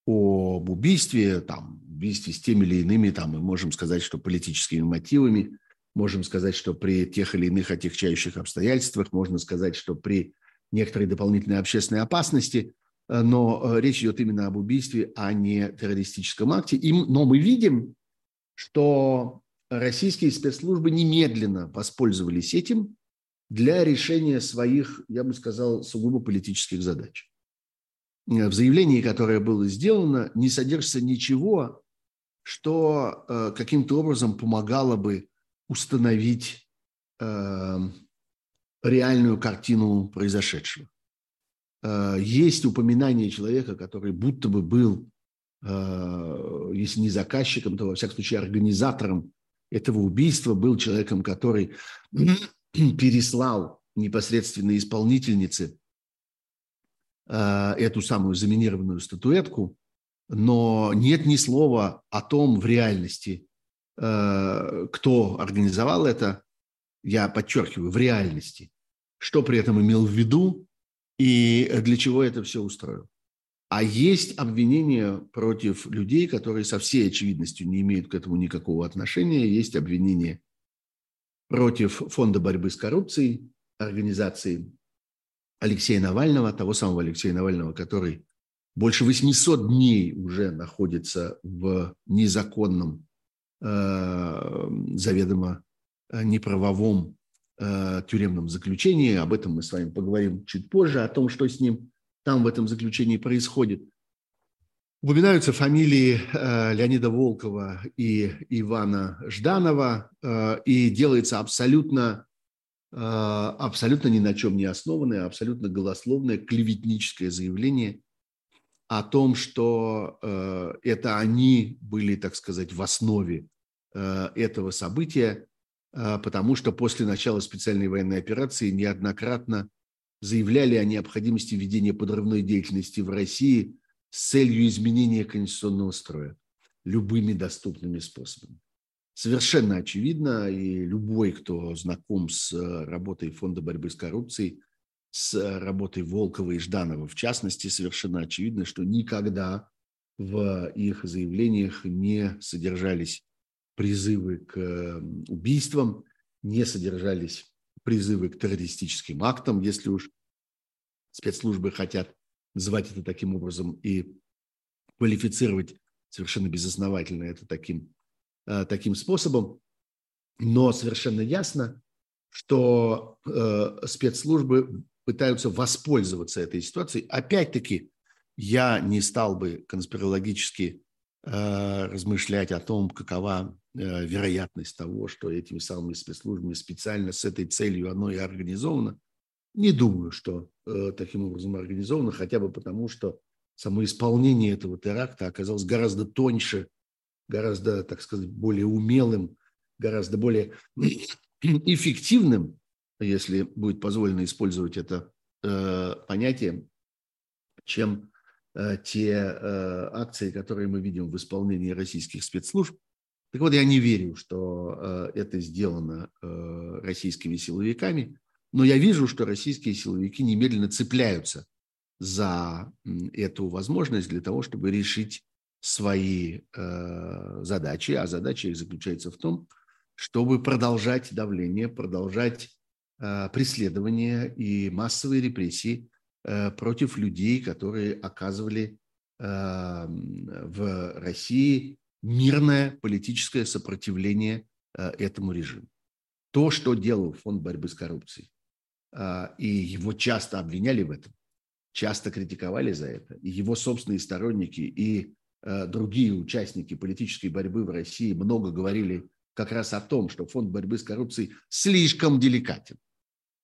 [SPEAKER 1] об убийстве, там, убийстве с теми или иными, там, мы можем сказать, что политическими мотивами, можем сказать, что при тех или иных отягчающих обстоятельствах, можно сказать, что при некоторой дополнительной общественной опасности, э, но э, речь идет именно об убийстве, а не террористическом акте. И, но мы видим, что российские спецслужбы немедленно воспользовались этим для решения своих, я бы сказал, сугубо политических задач. Э, в заявлении, которое было сделано, не содержится ничего, что э, каким-то образом помогало бы установить э, реальную картину произошедшего. Есть упоминание человека, который будто бы был, если не заказчиком, то во всяком случае организатором этого убийства, был человеком, который переслал непосредственно исполнительнице Э, эту самую заминированную статуэтку, но нет ни слова о том в реальности, э, кто организовал это, я подчеркиваю, в реальности, что при этом имел в виду и для чего это все устроил. А есть обвинения против людей, которые со всей очевидностью не имеют к этому никакого отношения. Есть обвинения против Фонда борьбы с коррупцией, организации Алексея Навального, того самого Алексея Навального, который больше 800 дней уже находится в незаконном, э, заведомо э, неправовом э, тюремном заключении. Об этом мы с вами поговорим чуть позже, о том, что с ним там в этом заключении происходит. Упоминаются фамилии э, Леонида Волкова и Ивана Жданова, э, и делается абсолютно абсолютно ни на чем не основанное, абсолютно голословное клеветническое заявление о том, что э, это они были, так сказать, в основе э, этого события, э, потому что после начала специальной военной операции неоднократно заявляли о необходимости ведения подрывной деятельности в России с целью изменения конституционного строя любыми доступными способами. Совершенно очевидно, и любой, кто знаком с э, работой Фонда борьбы с коррупцией, с работой Волкова и Жданова, в частности, совершенно очевидно, что никогда в их заявлениях не содержались призывы к убийствам, не содержались призывы к террористическим актам, если уж спецслужбы хотят называть это таким образом и квалифицировать совершенно безосновательно это таким Э, таким способом, но совершенно ясно, что э, спецслужбы пытаются воспользоваться этой ситуацией. Опять-таки, я не стал бы конспирологически размышлять о том, какова э, вероятность того, что этими самыми спецслужбами специально с этой целью оно и организовано. Не думаю, что э, таким образом организовано, хотя бы потому, что само исполнение этого теракта оказалось гораздо тоньше гораздо, так сказать, более умелым, гораздо более эффективным, если будет позволено использовать это э, понятие, чем э, те э, акции, которые мы видим в исполнении российских спецслужб. Так вот, я не верю, что э, это сделано э, российскими силовиками, но я вижу, что российские силовики немедленно цепляются за эту возможность для того, чтобы решить свои э, задачи, а задача их заключается в том, чтобы продолжать давление, продолжать э, преследование и массовые репрессии э, против людей, которые оказывали э, в России мирное политическое сопротивление э, этому режиму. То, что делал Фонд борьбы с коррупцией, э, и его часто обвиняли в этом, часто критиковали за это, и его собственные сторонники, и Э, другие участники политической борьбы в России много говорили как раз о том, что фонд борьбы с коррупцией слишком деликатен,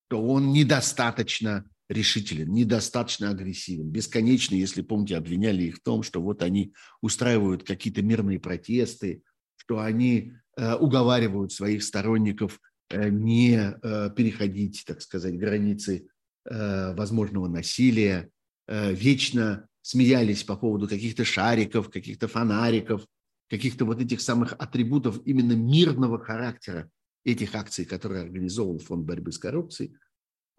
[SPEAKER 1] что он недостаточно решителен, недостаточно агрессивен. Бесконечно, если помните, обвиняли их в том, что вот они устраивают какие-то мирные протесты, что они э, уговаривают своих сторонников э, не э, переходить, так сказать, границы э, возможного насилия, э, вечно смеялись по поводу каких-то шариков, каких-то фонариков, каких-то вот этих самых атрибутов именно мирного характера этих акций, которые организовал Фонд борьбы с коррупцией.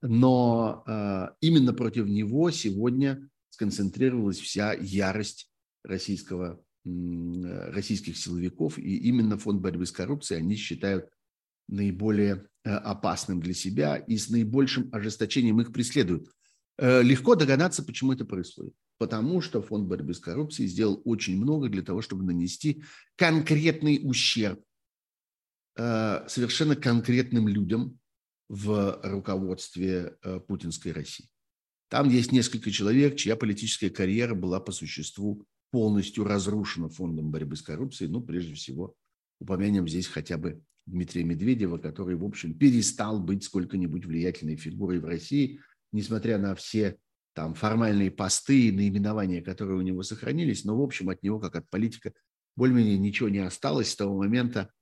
[SPEAKER 1] Но э, именно против него сегодня сконцентрировалась вся ярость российского, э, российских силовиков. И именно Фонд борьбы с коррупцией они считают наиболее э, опасным для себя и с наибольшим ожесточением их преследуют. Э, легко догадаться, почему это происходит. Потому что Фонд борьбы с коррупцией сделал очень много для того, чтобы нанести конкретный ущерб совершенно конкретным людям в руководстве путинской России. Там есть несколько человек, чья политическая карьера была по существу полностью разрушена фондом борьбы с коррупцией. Ну, прежде всего, упомянем здесь хотя бы Дмитрия Медведева, который, в общем, перестал быть сколько-нибудь влиятельной фигурой в России, несмотря на все там формальные посты и наименования, которые у него сохранились, но, в общем, от него, как от политика, более-менее ничего не осталось с того момента,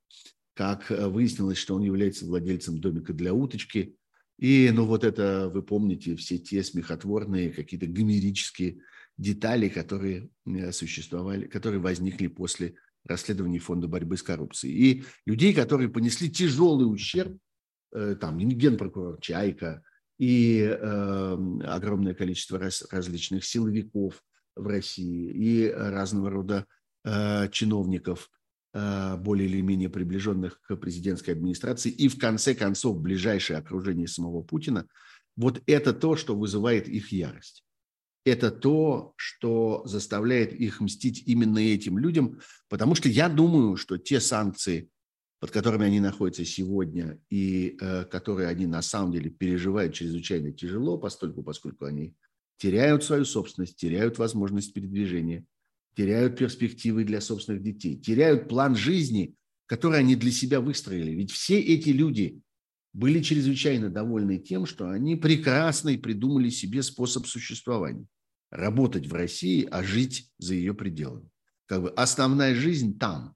[SPEAKER 1] как э, выяснилось, что он является владельцем домика для уточки. И, ну, вот это, вы помните, все те смехотворные, какие-то гомерические детали, которые э, существовали, которые возникли после расследований Фонда борьбы с коррупцией. И людей, которые понесли тяжелый ущерб, э, там, генпрокурор Чайка и э, огромное количество раз, различных силовиков в России и разного рода э, чиновников, более или менее приближенных к президентской администрации, и в конце концов ближайшее окружение самого Путина, вот это то, что вызывает их ярость. Это то, что заставляет их мстить именно этим людям, потому что я думаю, что те санкции, под которыми они находятся сегодня и э, которые они на самом деле переживают чрезвычайно тяжело, поскольку, поскольку они теряют свою собственность, теряют возможность передвижения, теряют перспективы для собственных детей, теряют план жизни, который они для себя выстроили. Ведь все эти люди были чрезвычайно довольны тем, что они прекрасно придумали себе способ существования работать в России, а жить за ее пределами. Как бы основная жизнь там.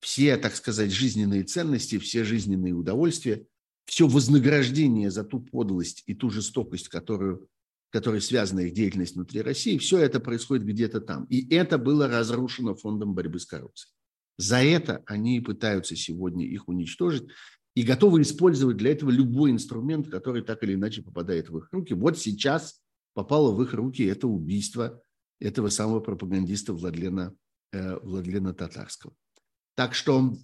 [SPEAKER 1] Все, так сказать, жизненные ценности, все жизненные удовольствия, все вознаграждение за ту подлость и ту жестокость, которую, которой связана их деятельность внутри России, все это происходит где-то там. И это было разрушено фондом борьбы с коррупцией. За это они пытаются сегодня их уничтожить и готовы использовать для этого любой инструмент, который так или иначе попадает в их руки. Вот сейчас попало в их руки это убийство этого самого пропагандиста Владлена, э, Владлена Татарского. Так что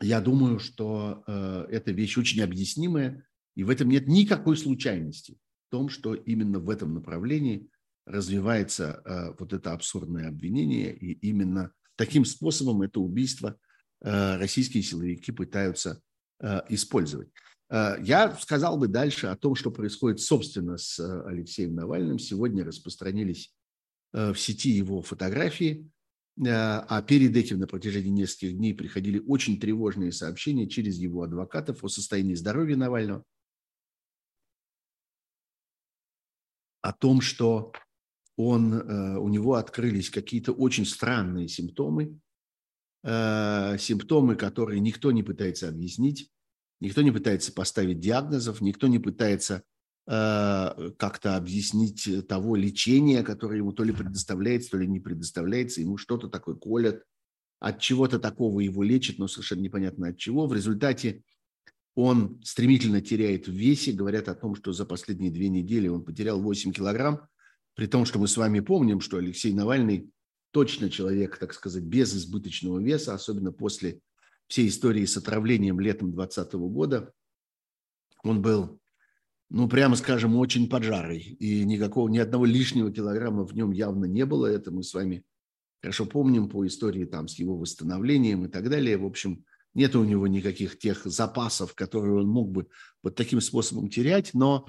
[SPEAKER 1] я думаю, что э, эта вещь очень объяснимая, и в этом нет никакой случайности том, что именно в этом направлении развивается э, вот это абсурдное обвинение, и именно таким способом это убийство российские силовики пытаются использовать. Э, я сказал бы дальше о том, что происходит, собственно, с э, Алексеем Навальным. Сегодня распространились э, в сети его фотографии, а перед этим на протяжении нескольких дней приходили очень тревожные сообщения через его адвокатов о состоянии здоровья Навального, о том, что он, у него открылись какие-то очень странные симптомы, симптомы, которые никто не пытается объяснить, Никто не пытается поставить диагнозов, никто не пытается э, как-то объяснить того лечения, которое ему то ли предоставляется, то ли не предоставляется. Ему что-то такое колят, от чего-то такого его лечат, но совершенно непонятно от чего. В результате он стремительно теряет в весе. Говорят о том, что за последние две недели он потерял 8 килограмм, при том, что мы с вами помним, что Алексей Навальный точно человек, так сказать, без избыточного веса, особенно после всей истории с отравлением летом 2020 года, он был, ну, прямо скажем, очень поджарый. И никакого, ни одного лишнего килограмма в нем явно не было. Это мы с вами хорошо помним по истории там с его восстановлением и так далее. В общем, нет у него никаких тех запасов, которые он мог бы вот таким способом терять, но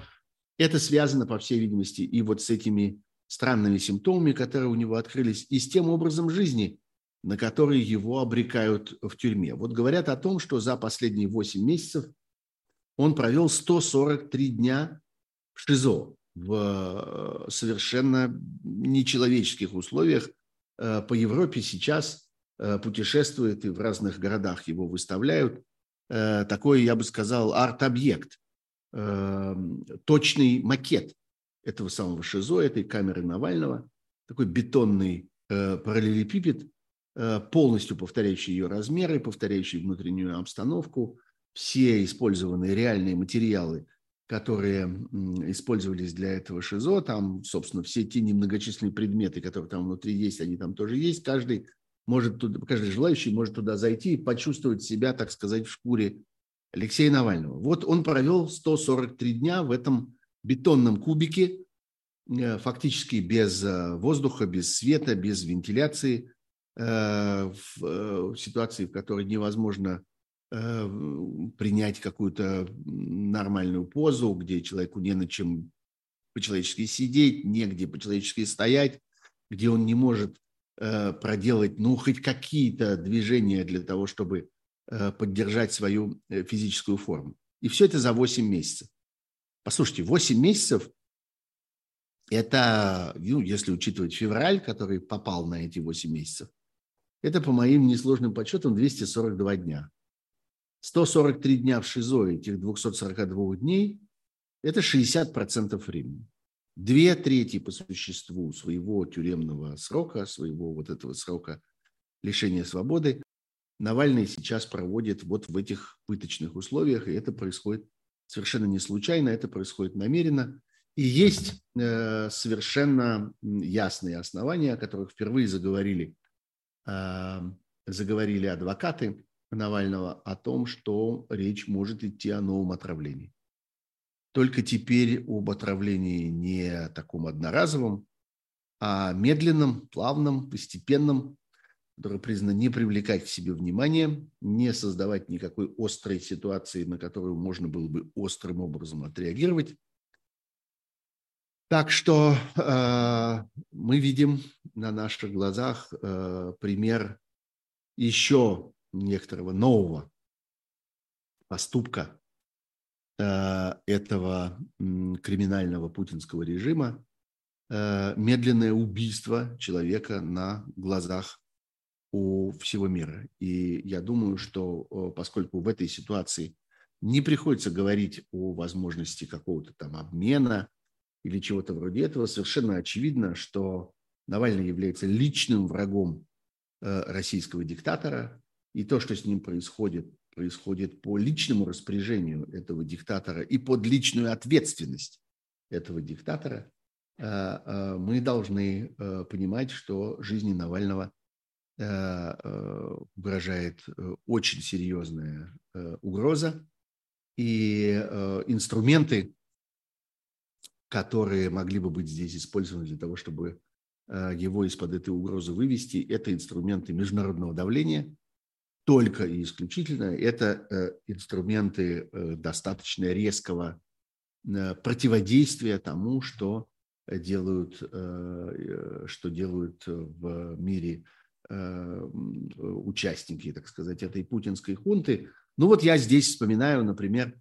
[SPEAKER 1] это связано, по всей видимости, и вот с этими странными симптомами, которые у него открылись, и с тем образом жизни, на которые его обрекают в тюрьме. Вот говорят о том, что за последние 8 месяцев он провел 143 дня в ШИЗО в э, совершенно нечеловеческих условиях. Э, по Европе сейчас путешествует и в разных городах его выставляют. Такой, я бы сказал, арт-объект, точный макет этого самого ШИЗО, этой камеры Навального – такой бетонный параллелепипед, полностью повторяющий ее размеры, повторяющий внутреннюю обстановку, все использованные реальные материалы, которые использовались для этого ШИЗО, там, собственно, все те немногочисленные предметы, которые там внутри есть, они там тоже есть. Каждый может туда, каждый желающий может туда зайти и почувствовать себя, так сказать, в шкуре Алексея Навального. Вот он провел 143 дня в этом бетонном кубике, э, фактически без э, воздуха, без света, без вентиляции, э, в ситуации, в которой невозможно принять какую-то нормальную позу, где человеку не на чем по-человечески сидеть, негде по-человечески стоять, где он не может проделать, ну, хоть какие-то движения для того, чтобы Э, поддержать свою э, физическую форму. И все это за 8 месяцев. Послушайте, 8 месяцев – это, ну, если учитывать февраль, который попал на эти 8 месяцев, это, по моим несложным подсчетам, 242 дня. 143 дня в ШИЗО этих 242 дней – это 60% времени. Две трети по существу своего тюремного срока, своего вот этого срока лишения свободы Навальный сейчас проводит вот в этих пыточных условиях, и это происходит совершенно не случайно, это происходит намеренно. И есть э, совершенно ясные основания, о которых впервые заговорили, э, заговорили адвокаты Навального о том, что речь может идти о новом отравлении. Только теперь об отравлении не таком одноразовом, а медленном, плавном, постепенном, которое признано не привлекать к себе внимания, не создавать никакой острой ситуации, на которую можно было бы острым образом отреагировать. Так что э, мы видим на наших глазах э, пример еще некоторого нового поступка этого э, криминального путинского режима, э, медленное убийство человека на глазах у всего мира. И я думаю, что поскольку в этой ситуации не приходится говорить о возможности какого-то там обмена или чего-то вроде этого, совершенно очевидно, что Навальный является личным врагом э, российского диктатора, и то, что с ним происходит, происходит по личному распоряжению этого диктатора и под личную ответственность этого диктатора, э, мы должны понимать, что жизни Навального Э, э, угрожает э, очень серьезная угроза, и инструменты, которые могли бы быть здесь использованы для того, чтобы его из-под этой угрозы вывести, это инструменты международного давления, только и исключительно это инструменты достаточно резкого противодействия тому, что делают, что делают в мире Э, участники, так сказать, этой путинской хунты. Ну вот я здесь вспоминаю, например,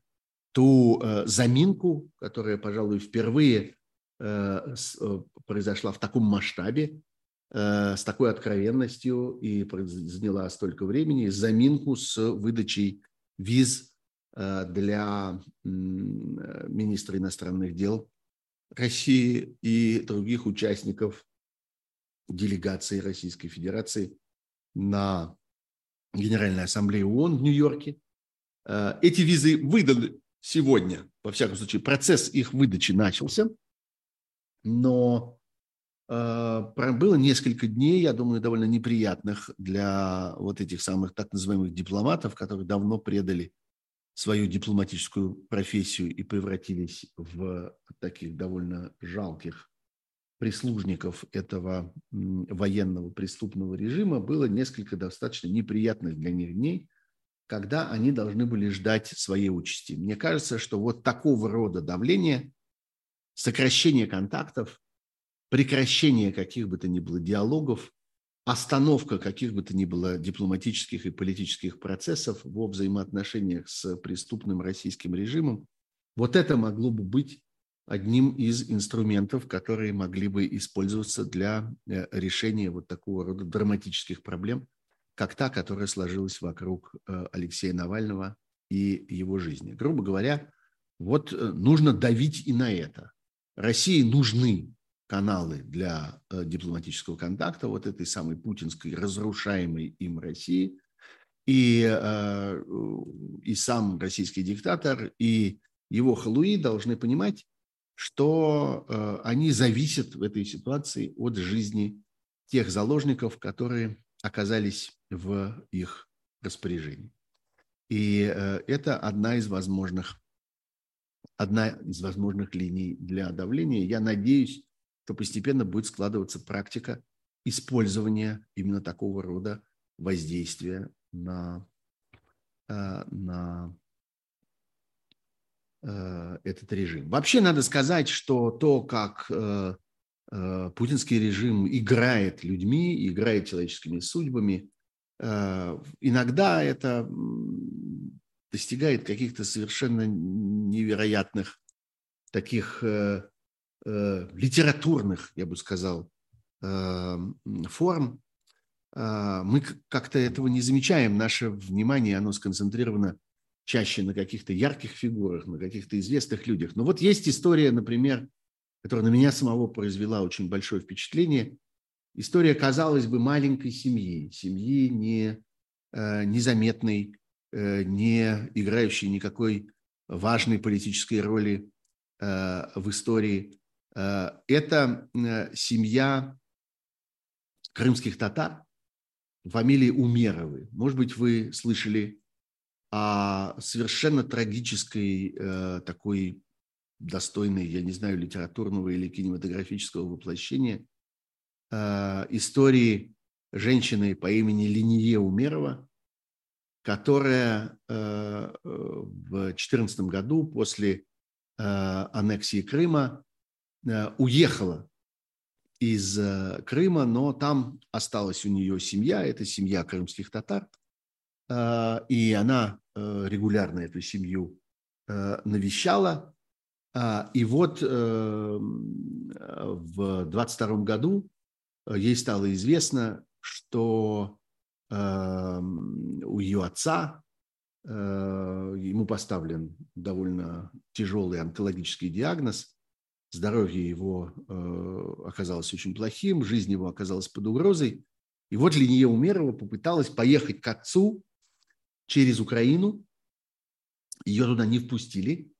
[SPEAKER 1] ту э, заминку, которая, пожалуй, впервые э, произошла в таком масштабе, с такой откровенностью и заняла столько времени, заминку с выдачей виз для министра иностранных дел России и других участников делегации Российской Федерации на Генеральной Ассамблее ООН в Нью-Йорке. Э, эти визы выданы сегодня, во всяком случае, процесс их выдачи начался, но э, было несколько дней, я думаю, довольно неприятных для вот этих самых так называемых дипломатов, которые давно предали свою дипломатическую профессию и превратились в таких довольно жалких прислужников этого военного преступного режима было несколько достаточно неприятных для них дней, когда они должны были ждать своей участи. Мне кажется, что вот такого рода давление, сокращение контактов, прекращение каких бы то ни было диалогов, остановка каких бы то ни было дипломатических и политических процессов во взаимоотношениях с преступным российским режимом, вот это могло бы быть одним из инструментов, которые могли бы использоваться для э, решения вот такого рода драматических проблем, как та, которая сложилась вокруг э, Алексея Навального и его жизни. Грубо говоря, вот э, нужно давить и на это. России нужны каналы для э, дипломатического контакта вот этой самой путинской, разрушаемой им России. И, э, и сам российский диктатор, и его халуи должны понимать, что э, они зависят в этой ситуации от жизни тех заложников, которые оказались в их распоряжении. И это одна из возможных, одна из возможных линий для давления. Я надеюсь, то постепенно будет складываться практика использования именно такого рода воздействия на, э, на э, этот режим. Вообще надо сказать, что то, как э, путинский режим играет людьми, играет человеческими судьбами, иногда это достигает каких-то совершенно невероятных таких э, литературных, я бы сказал, э, форм, э, мы как-то этого не замечаем. Наше внимание, оно сконцентрировано чаще на каких-то ярких фигурах, на каких-то известных людях. Но вот есть история, например, которая на меня самого произвела очень большое впечатление. История, казалось бы, маленькой семьи, семьи не, э, незаметной, э, не играющей никакой важной политической роли э, в истории это э, семья крымских татар, фамилии Умеровы. Может быть, вы слышали о совершенно трагической э, такой достойной, я не знаю, литературного или кинематографического воплощения истории женщины по имени Линие Умерова, которая в 2014 году после аннексии Крыма Э, уехала из э, Крыма, но там осталась у нее семья, это семья крымских татар, э, и она регулярно эту семью навещала. И вот в 22 году ей стало известно, что у ее отца ему поставлен довольно тяжелый онкологический диагноз, здоровье его э, оказалось очень плохим, жизнь его оказалась под угрозой. И вот Линия Умерова попыталась поехать к отцу через Украину. Ее туда не впустили.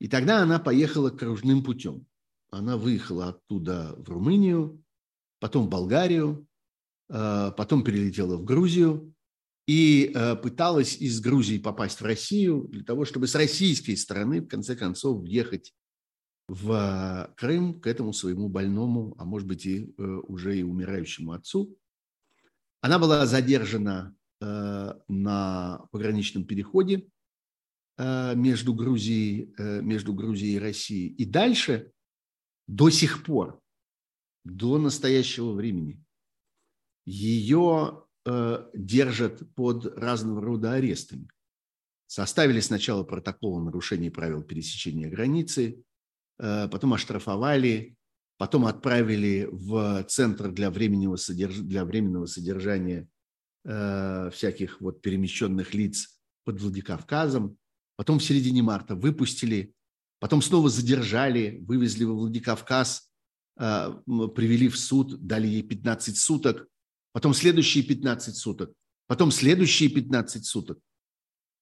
[SPEAKER 1] И тогда она поехала кружным путем. Она выехала оттуда в Румынию, потом в Болгарию, э, потом перелетела в Грузию и э, пыталась из Грузии попасть в Россию для того, чтобы с российской стороны в конце концов въехать в Крым к этому своему больному, а может быть и э, уже и умирающему отцу. Она была задержана э, на пограничном переходе э, между Грузией, между Грузией и Россией. И дальше до сих пор, до настоящего времени, ее держат под разного рода арестами. Составили сначала протокол о нарушении правил пересечения границы, потом оштрафовали, потом отправили в центр для временного, содерж... для временного содержания э, всяких вот перемещенных лиц под Владикавказом, потом в середине марта выпустили, потом снова задержали, вывезли во Владикавказ, э, привели в суд, дали ей 15 суток, потом следующие 15 суток, потом следующие 15 суток.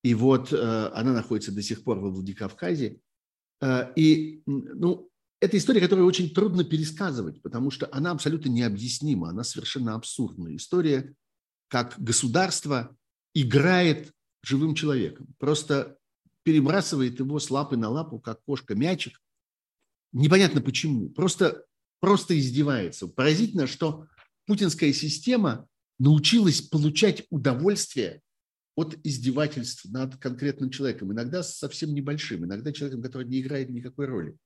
[SPEAKER 1] И вот э, она находится до сих пор во Владикавказе, Э, и ну, это история, которую очень трудно пересказывать, потому что она абсолютно необъяснима, она совершенно абсурдная. История, как государство играет живым человеком, просто перебрасывает его с лапы на лапу, как кошка мячик. Непонятно почему, просто, просто издевается. Поразительно, что путинская система научилась получать удовольствие от издевательств над конкретным человеком, иногда совсем небольшим, иногда человеком, который не играет никакой роли.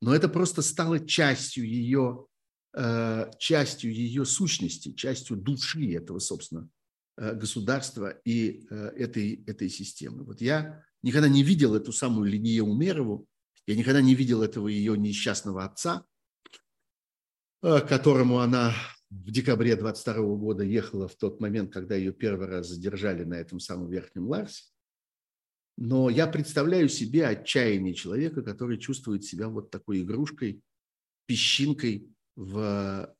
[SPEAKER 1] Но это просто стало частью ее, э, частью ее сущности, частью души этого, собственно, э, государства и э, этой, этой системы. Вот я никогда не видел эту самую Линию Умерову, я никогда не видел этого ее несчастного отца, которому она в декабре 22 года ехала в тот момент, когда ее первый раз задержали на этом самом Верхнем Ларсе. Но я представляю себе отчаяние человека, который чувствует себя вот такой игрушкой, песчинкой в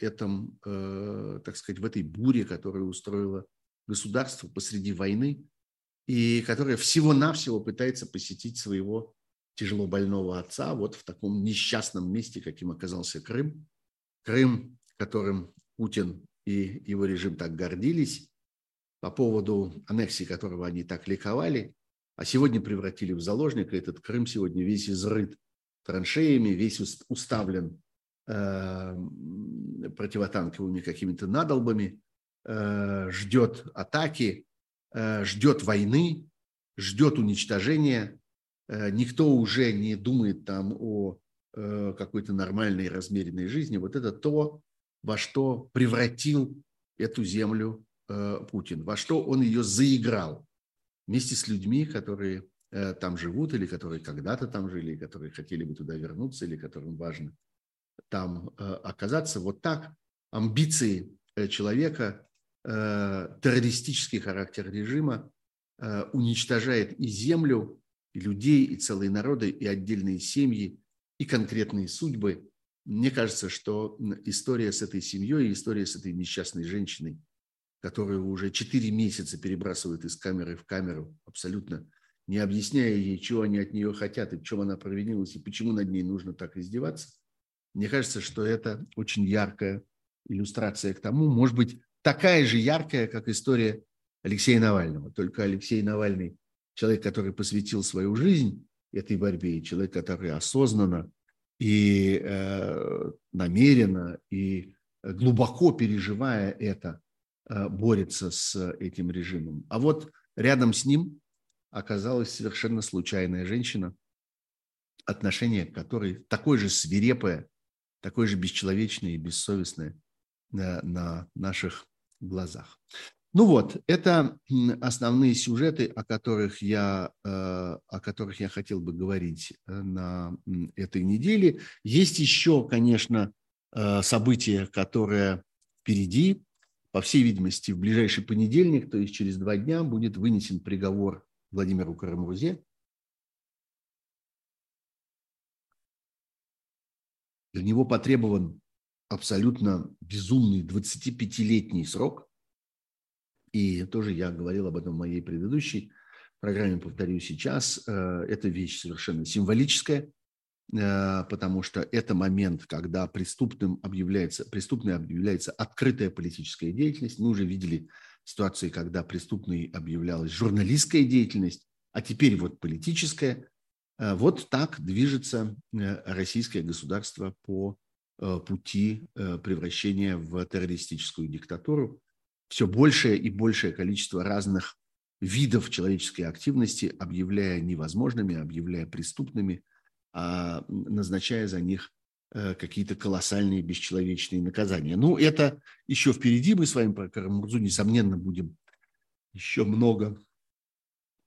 [SPEAKER 1] этом, так сказать, в этой буре, которую устроило государство посреди войны, и которое всего-навсего пытается посетить своего тяжело больного отца вот в таком несчастном месте, каким оказался Крым. Крым, которым Путин и его режим так гордились, по поводу аннексии которого они так ликовали, а сегодня превратили в заложника. Этот Крым сегодня весь изрыт траншеями, весь уставлен э, противотанковыми какими-то надолбами, э, ждет атаки, э, ждет войны, ждет уничтожения. Э, никто уже не думает там о э, какой-то нормальной размеренной жизни. Вот это то, во что превратил эту землю э, Путин, во что он ее заиграл вместе с людьми, которые там живут или которые когда-то там жили, которые хотели бы туда вернуться или которым важно там оказаться. Вот так амбиции человека, террористический характер режима уничтожает и землю, и людей, и целые народы, и отдельные семьи, и конкретные судьбы. Мне кажется, что история с этой семьей, история с этой несчастной женщиной, которую уже четыре месяца перебрасывают из камеры в камеру, абсолютно не объясняя ей, чего они от нее хотят, и в чем она провинилась, и почему над ней нужно так издеваться, мне кажется, что это очень яркая иллюстрация к тому, может быть, такая же яркая, как история Алексея Навального. Только Алексей Навальный человек, который посвятил свою жизнь этой борьбе, и человек, который осознанно и э, намеренно и глубоко переживая это, э, борется с этим режимом. А вот рядом с ним оказалась совершенно случайная женщина, отношение к которой такое же свирепое, такое же бесчеловечное и бессовестное на, на наших глазах. Ну вот, это основные сюжеты, о которых я, э, о которых я хотел бы говорить э, на этой неделе. Есть еще, конечно, э, события, которые впереди. По всей видимости, в ближайший понедельник, то есть через два дня, будет вынесен приговор Владимиру Карамурзе. Для него потребован абсолютно безумный 25-летний срок – и тоже я говорил об этом в моей предыдущей программе, повторю сейчас. Э, это вещь совершенно символическая, э, потому что это момент, когда преступным объявляется, преступной объявляется открытая политическая деятельность. Мы уже видели ситуации, когда преступной объявлялась журналистская деятельность, а теперь вот политическая. Э, вот так движется российское государство по пути превращения в террористическую диктатуру все большее и большее количество разных видов человеческой активности, объявляя невозможными, объявляя преступными, а назначая за них э, какие-то колоссальные бесчеловечные наказания. Ну, это еще впереди. Мы с вами про Карамурзу, несомненно, будем еще много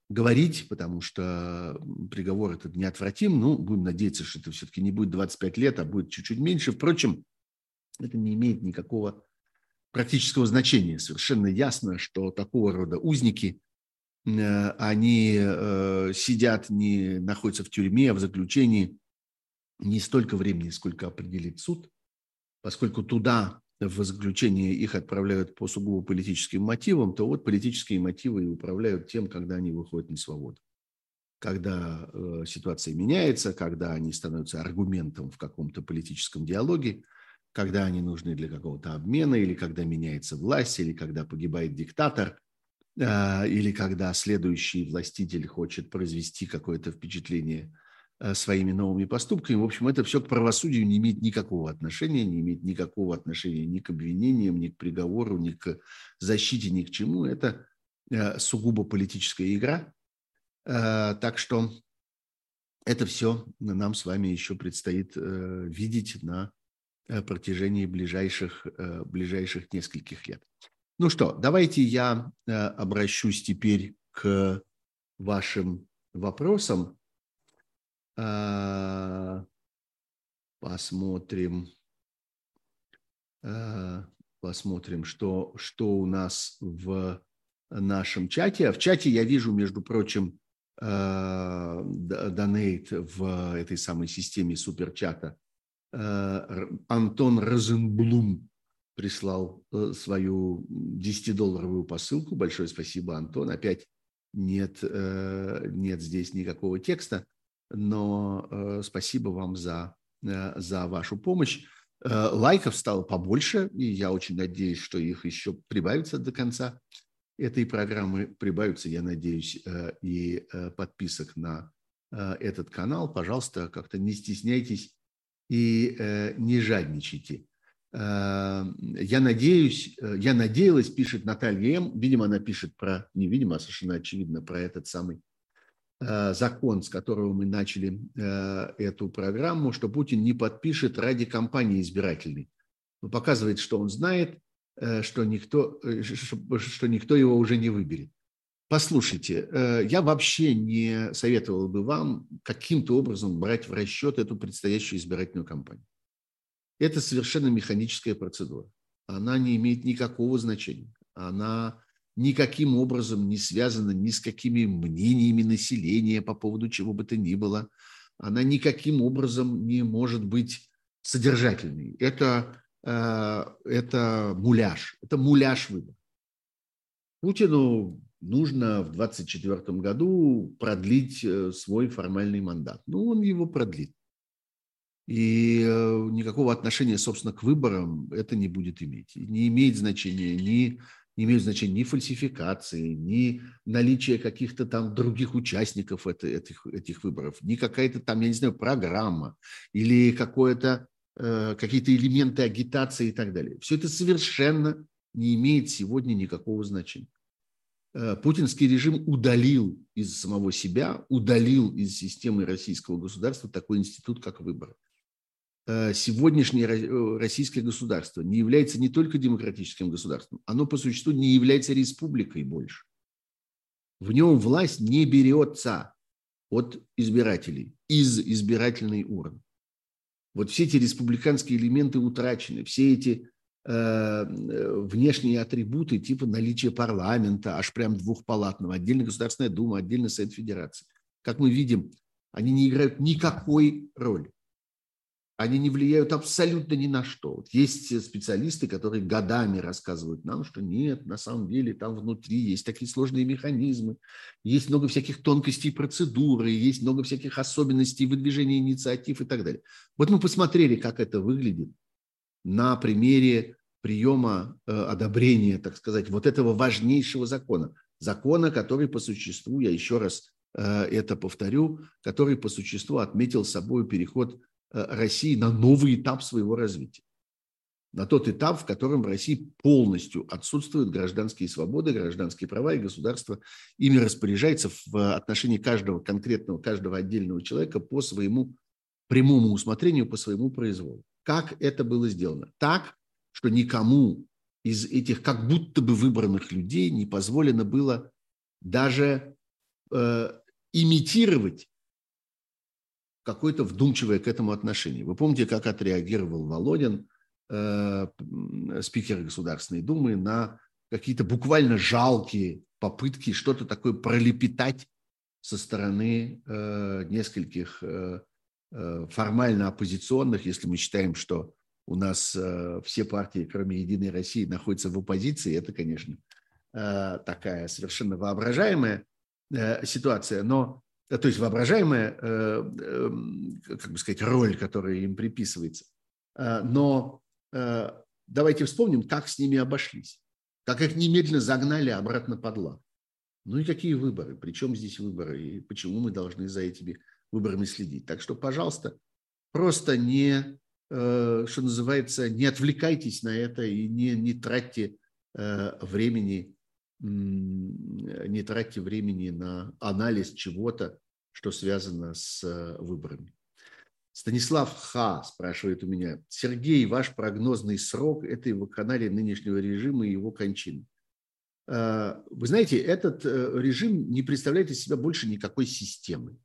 [SPEAKER 1] говорить, потому что приговор этот неотвратим. Ну, будем надеяться, что это все-таки не будет 25 лет, а будет чуть-чуть меньше. Впрочем, это не имеет никакого практического значения. Совершенно ясно, что такого рода узники, э, они э, сидят, не находятся в тюрьме, а в заключении не столько времени, сколько определит суд, поскольку туда в заключение их отправляют по сугубо политическим мотивам, то вот политические мотивы и управляют тем, когда они выходят на свободу. Когда э, ситуация меняется, когда они становятся аргументом в каком-то политическом диалоге – когда они нужны для какого-то обмена, или когда меняется власть, или когда погибает диктатор, а, или когда следующий властитель хочет произвести какое-то впечатление а, своими новыми поступками. В общем, это все к правосудию не имеет никакого отношения, не имеет никакого отношения ни к обвинениям, ни к приговору, ни к защите, ни к чему. Это а, сугубо политическая игра. Так что это все нам с вами еще предстоит э, видеть на протяжении ближайших, э, ближайших нескольких лет. Ну что, давайте я э, обращусь теперь к вашим вопросам. Посмотрим, посмотрим, что, что у нас в нашем чате. В чате я вижу, между прочим, донейт в этой самой системе суперчата Антон Розенблум прислал свою 10-долларовую посылку. Большое спасибо, Антон. Опять нет, нет здесь никакого текста, но спасибо вам за, за вашу помощь. Лайков стало побольше, и я очень надеюсь, что их еще прибавится до конца этой программы прибавится, я надеюсь, э, и э, подписок на э, этот канал. Пожалуйста, как-то не стесняйтесь и не жадничайте. Я надеюсь, я надеялась, пишет Наталья М. Видимо, она пишет про, не видимо, а совершенно очевидно, про этот самый закон, с которого мы начали эту программу, что Путин не подпишет ради кампании избирательной. Но показывает, что он знает, Э, что никто, э, что никто его уже не выберет. Послушайте, э, я вообще не советовал бы вам каким-то образом брать в расчет эту предстоящую избирательную кампанию. Это совершенно механическая процедура. Она не имеет никакого значения. Она никаким образом не связана ни с какими мнениями населения по поводу чего бы то ни было. Она никаким образом не может быть содержательной. Это Э, это муляж, это муляж выборов. Путину нужно в 2024 году продлить э, свой формальный мандат. Ну, он его продлит. И э, никакого отношения, собственно, к выборам это не будет иметь. Не имеет значения ни, не имеют значения ни фальсификации, ни наличие каких-то там других участников это, этих, этих выборов, ни какая-то там, я не знаю, программа или какое-то Э, какие-то элементы агитации и так далее. Все это совершенно не имеет сегодня никакого значения. Э, путинский режим удалил из самого себя, удалил из системы российского государства такой институт, как выборы. Э, сегодняшнее российское государство не является не только демократическим государством, оно по существу не является республикой больше. В нем власть не берется от избирателей, из избирательной урны. Вот все эти республиканские элементы утрачены, все эти э, внешние атрибуты типа наличия парламента, аж прям двухпалатного, отдельно Государственная Дума, отдельно Совет Федерации. Как мы видим, они не играют никакой роли они не влияют абсолютно ни на что. Вот есть специалисты, которые годами рассказывают нам, что нет, на самом деле там внутри есть такие сложные механизмы, есть много всяких тонкостей процедуры, есть много всяких особенностей выдвижения инициатив и так далее. Вот мы посмотрели, как это выглядит на примере приема э, одобрения, так сказать, вот этого важнейшего закона. Закона, который по существу, я еще раз э, это повторю, который по существу отметил собой переход Э, России на новый этап своего развития. На тот этап, в котором в России полностью отсутствуют гражданские свободы, гражданские права, и государство ими распоряжается в отношении каждого конкретного, каждого отдельного человека по своему прямому усмотрению, по своему произволу. Как это было сделано? Так, что никому из этих как будто бы выбранных людей не позволено было даже э, имитировать какое-то вдумчивое к этому отношение. Вы помните, как отреагировал Володин, э, спикер Государственной Думы, на какие-то буквально жалкие попытки что-то такое пролепетать со стороны э, нескольких э, формально оппозиционных, если мы считаем, что у нас э, все партии, кроме «Единой России», находятся в оппозиции, это, конечно, э, такая совершенно воображаемая э, ситуация, но Э, то есть воображаемая, э, как бы сказать, роль, которая им приписывается. Э, но давайте вспомним, как с ними обошлись, как их немедленно загнали обратно под лад. Ну и какие выборы, причем здесь выборы, и почему мы должны за этими выборами следить. Так что, пожалуйста, просто не, что называется, не отвлекайтесь на это и не, не тратьте времени не тратьте времени на анализ чего-то, что связано с э, выборами. Станислав Ха спрашивает у меня, Сергей, ваш прогнозный срок этой вакханалии нынешнего режима и его кончины? Э, вы знаете, этот э, режим не представляет из себя больше никакой системы.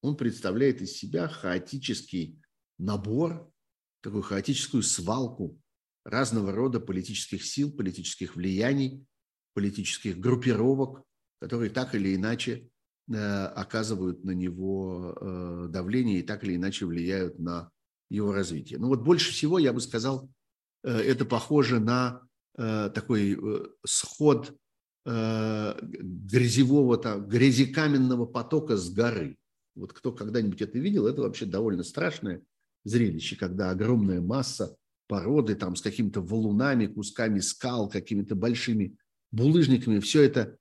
[SPEAKER 1] Он представляет из себя хаотический набор, такую хаотическую свалку разного рода политических сил, политических влияний, политических группировок, которые так или иначе э, оказывают на него э, давление и так или иначе влияют на его развития. Ну вот больше всего, я бы сказал, это похоже на такой сход грязевого, там, грязекаменного потока с горы. Вот кто когда-нибудь это видел, это вообще довольно страшное зрелище, когда огромная масса породы там с какими-то валунами, кусками скал, какими-то большими булыжниками, все это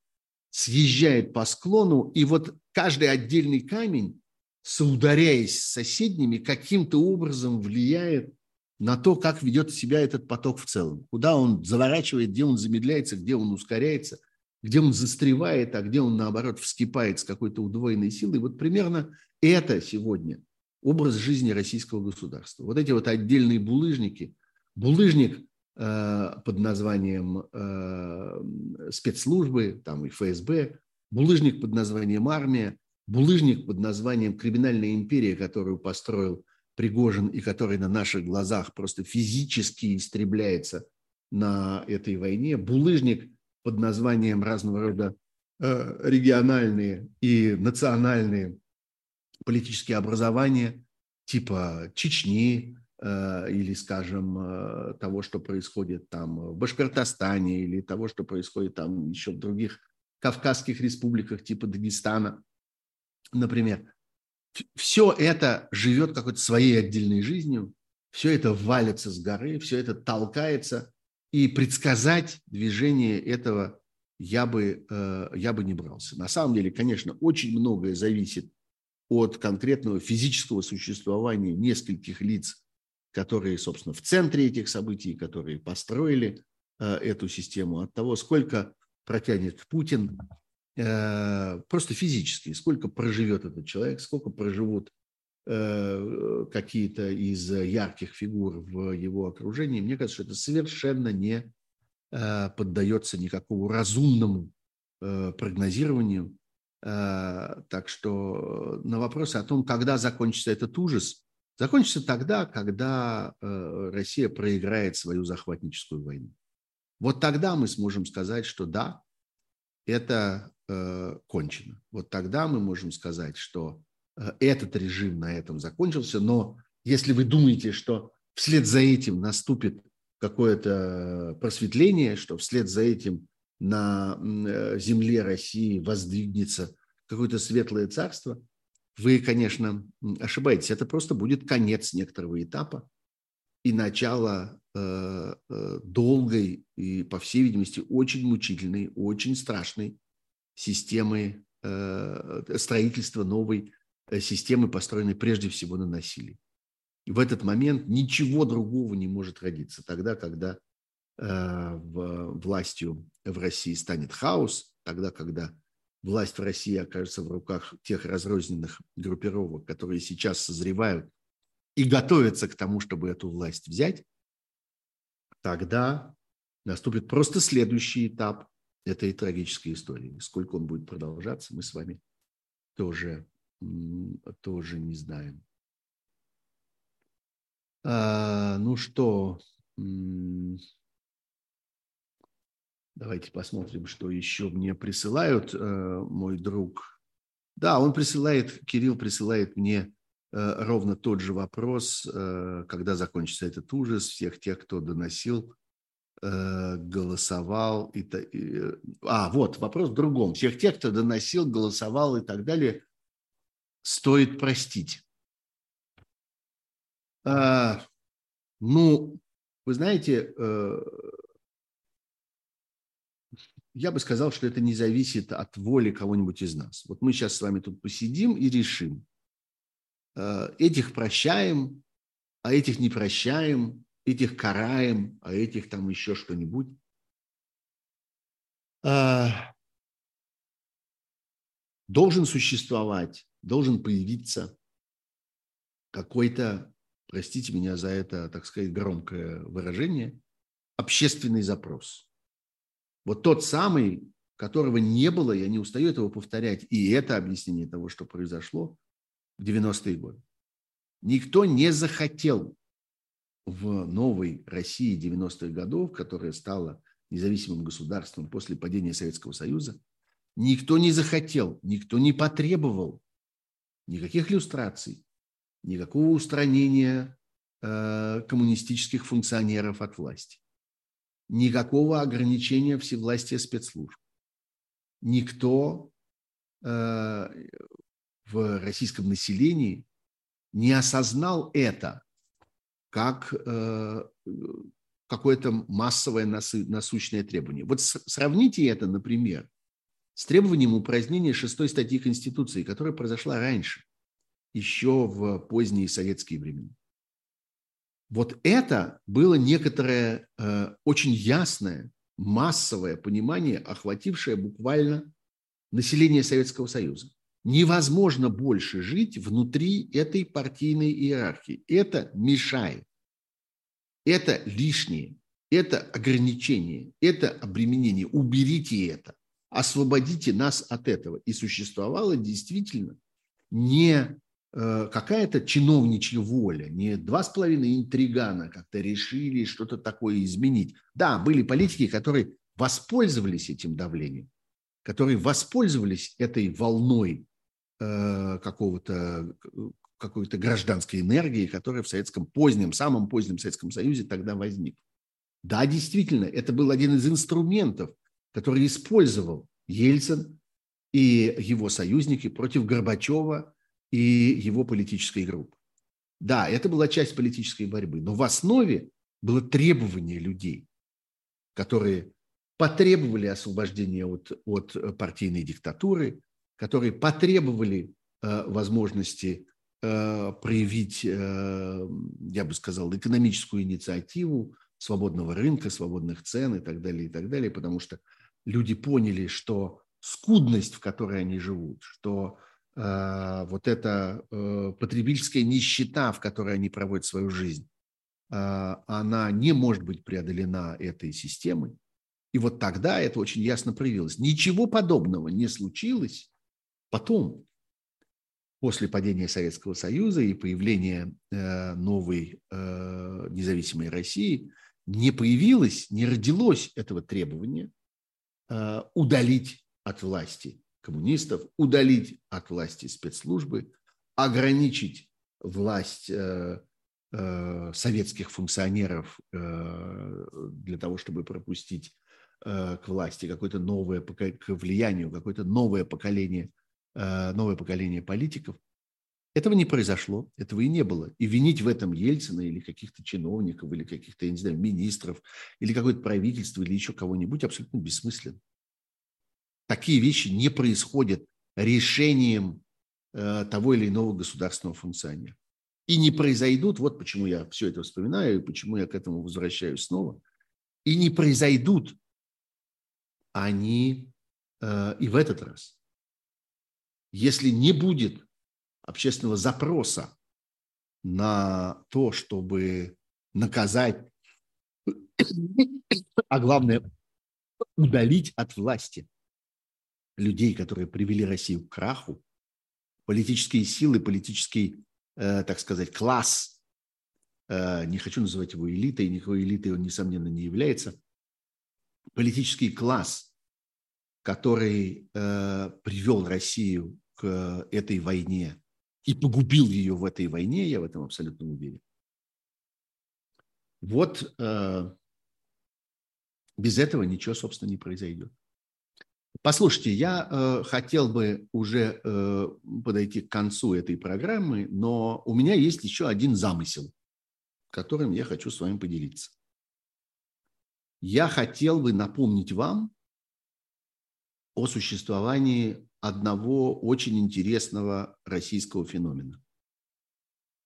[SPEAKER 1] съезжает по склону, и вот каждый отдельный камень, соударяясь с соседними, каким-то образом влияет на то, как ведет себя этот поток в целом. Куда он заворачивает, где он замедляется, где он ускоряется, где он застревает, а где он, наоборот, вскипает с какой-то удвоенной силой. Вот примерно это сегодня образ жизни российского государства. Вот эти вот отдельные булыжники. Булыжник э, под названием э, спецслужбы, там и ФСБ, булыжник под названием армия, булыжник под названием криминальная империя, которую построил Пригожин и который на наших глазах просто физически истребляется на этой войне, булыжник под названием разного рода э, региональные и национальные политические образования типа Чечни э, или, скажем, э, того, что происходит там в Башкортостане или того, что происходит там еще в других кавказских республиках типа Дагестана, например. Все это живет какой-то своей отдельной жизнью, все это валится с горы, все это толкается, и предсказать движение этого я бы, э, я бы не брался. На самом деле, конечно, очень многое зависит от конкретного физического существования нескольких лиц, которые, собственно, в центре этих событий, которые построили э, эту систему, от того, сколько протянет Путин, э, просто физически, сколько проживет этот человек, сколько проживут какие-то из ярких фигур в его окружении, мне кажется, что это совершенно не поддается никакому разумному прогнозированию. Э, так что на вопросы о том, когда закончится этот ужас, закончится тогда, когда э, Россия проиграет свою захватническую войну. Вот тогда мы сможем сказать, что да, это э, кончено. Вот тогда мы можем сказать, что этот режим на этом закончился. Но если вы думаете, что вслед за этим наступит какое-то просветление, что вслед за этим на э, земле России воздвигнется какое-то светлое царство, вы, конечно, ошибаетесь. Это просто будет конец некоторого этапа и начало э, э, долгой и, по всей видимости, очень мучительной, очень страшной системы строительства новой системы, построенной прежде всего на насилии. И в этот момент ничего другого не может родиться. Тогда, когда Э, властью в России станет хаос, тогда, когда власть в России окажется в руках тех разрозненных группировок, которые сейчас созревают и готовятся к тому, чтобы эту власть взять, тогда наступит просто следующий этап этой трагической истории. Сколько он будет продолжаться, мы с вами тоже, тоже не знаем. А, ну что, Давайте посмотрим, что еще мне присылают, э, мой друг. Да, он присылает, Кирилл присылает мне э, ровно тот же вопрос, э, когда закончится этот ужас, всех тех, кто доносил, голосовал. И, а, вот, вопрос в другом. Всех тех, кто доносил, голосовал и так далее, стоит простить. А, ну, вы знаете, я бы сказал, что это не зависит от воли кого-нибудь из нас. Вот мы сейчас с вами тут посидим и решим. Э, этих прощаем, а этих не прощаем, этих караем, а этих там еще что-нибудь. Э, должен существовать, должен появиться какой-то, простите меня за это, так сказать, громкое выражение, общественный запрос – вот тот самый, которого не было, я не устаю этого повторять, и это объяснение того, что произошло в 90-е годы. Никто не захотел в новой России 90-х годов, которая стала независимым государством после падения Советского Союза, никто не захотел, никто не потребовал никаких иллюстраций, никакого устранения э, коммунистических функционеров от власти. Никакого ограничения всевластия спецслужб. Никто э, в российском населении не осознал это как э, какое-то массовое насущное требование. Вот сравните это, например, с требованием упразднения шестой статьи Конституции, которая произошла раньше, еще в поздние советские времена. Вот это было некоторое э, очень ясное, массовое понимание, охватившее буквально население Советского Союза. Невозможно больше жить внутри этой партийной иерархии. Это мешает. Это лишнее. Это ограничение. Это обременение. Уберите это. Освободите нас от этого. И существовало действительно не Э, какая-то чиновничья воля, не два с половиной интригана как-то решили что-то такое изменить. Да, были политики, которые воспользовались этим давлением, которые воспользовались этой волной э, какого-то какой-то гражданской энергии, которая в советском позднем, самом позднем Советском Союзе тогда возникла. Да, действительно, это был один из инструментов, который использовал Ельцин и его союзники против Горбачева и его политической группы. Да, это была часть политической борьбы, но в основе было требование людей, которые потребовали освобождения от, от партийной диктатуры, которые потребовали э, возможности э, проявить, э, я бы сказал, экономическую инициативу свободного рынка, свободных цен и так далее, и так далее, потому что люди поняли, что скудность, в которой они живут, что Э, вот эта э, потребительская нищета, в которой они проводят свою жизнь, э, она не может быть преодолена этой системой. И вот тогда это очень ясно проявилось. Ничего подобного не случилось потом, после падения Советского Союза и появления новой независимой России, не появилось, не родилось этого требования удалить от власти коммунистов, удалить от власти спецслужбы, ограничить власть э, э, советских функционеров э, для того, чтобы пропустить к власти какое-то новое к влиянию, какое-то новое поколение, новое поколение политиков. Этого не произошло, этого и не было. И винить в этом Ельцина или каких-то чиновников, или каких-то, я не знаю, министров, или какое-то правительство, или еще кого-нибудь абсолютно бессмысленно такие вещи не происходят решением э, того или иного государственного функционера. И не произойдут, вот почему я все это вспоминаю, и почему я к этому возвращаюсь снова, и не произойдут они э, и в этот раз. Если не будет общественного запроса на то, чтобы наказать, а главное, удалить от власти людей, которые привели Россию к краху, политические силы, политический, э, так сказать, класс, э, не хочу называть его элитой, никакой элитой он, несомненно, не является, политический класс, который э, привел Россию к этой войне и погубил ее в этой войне, я в этом абсолютно уверен. Вот э, без этого ничего, собственно, не произойдет. Послушайте, я э, хотел бы уже э, подойти к концу этой программы, но у меня есть еще один замысел, которым я хочу с вами поделиться. Я хотел бы напомнить вам о существовании одного очень интересного российского феномена.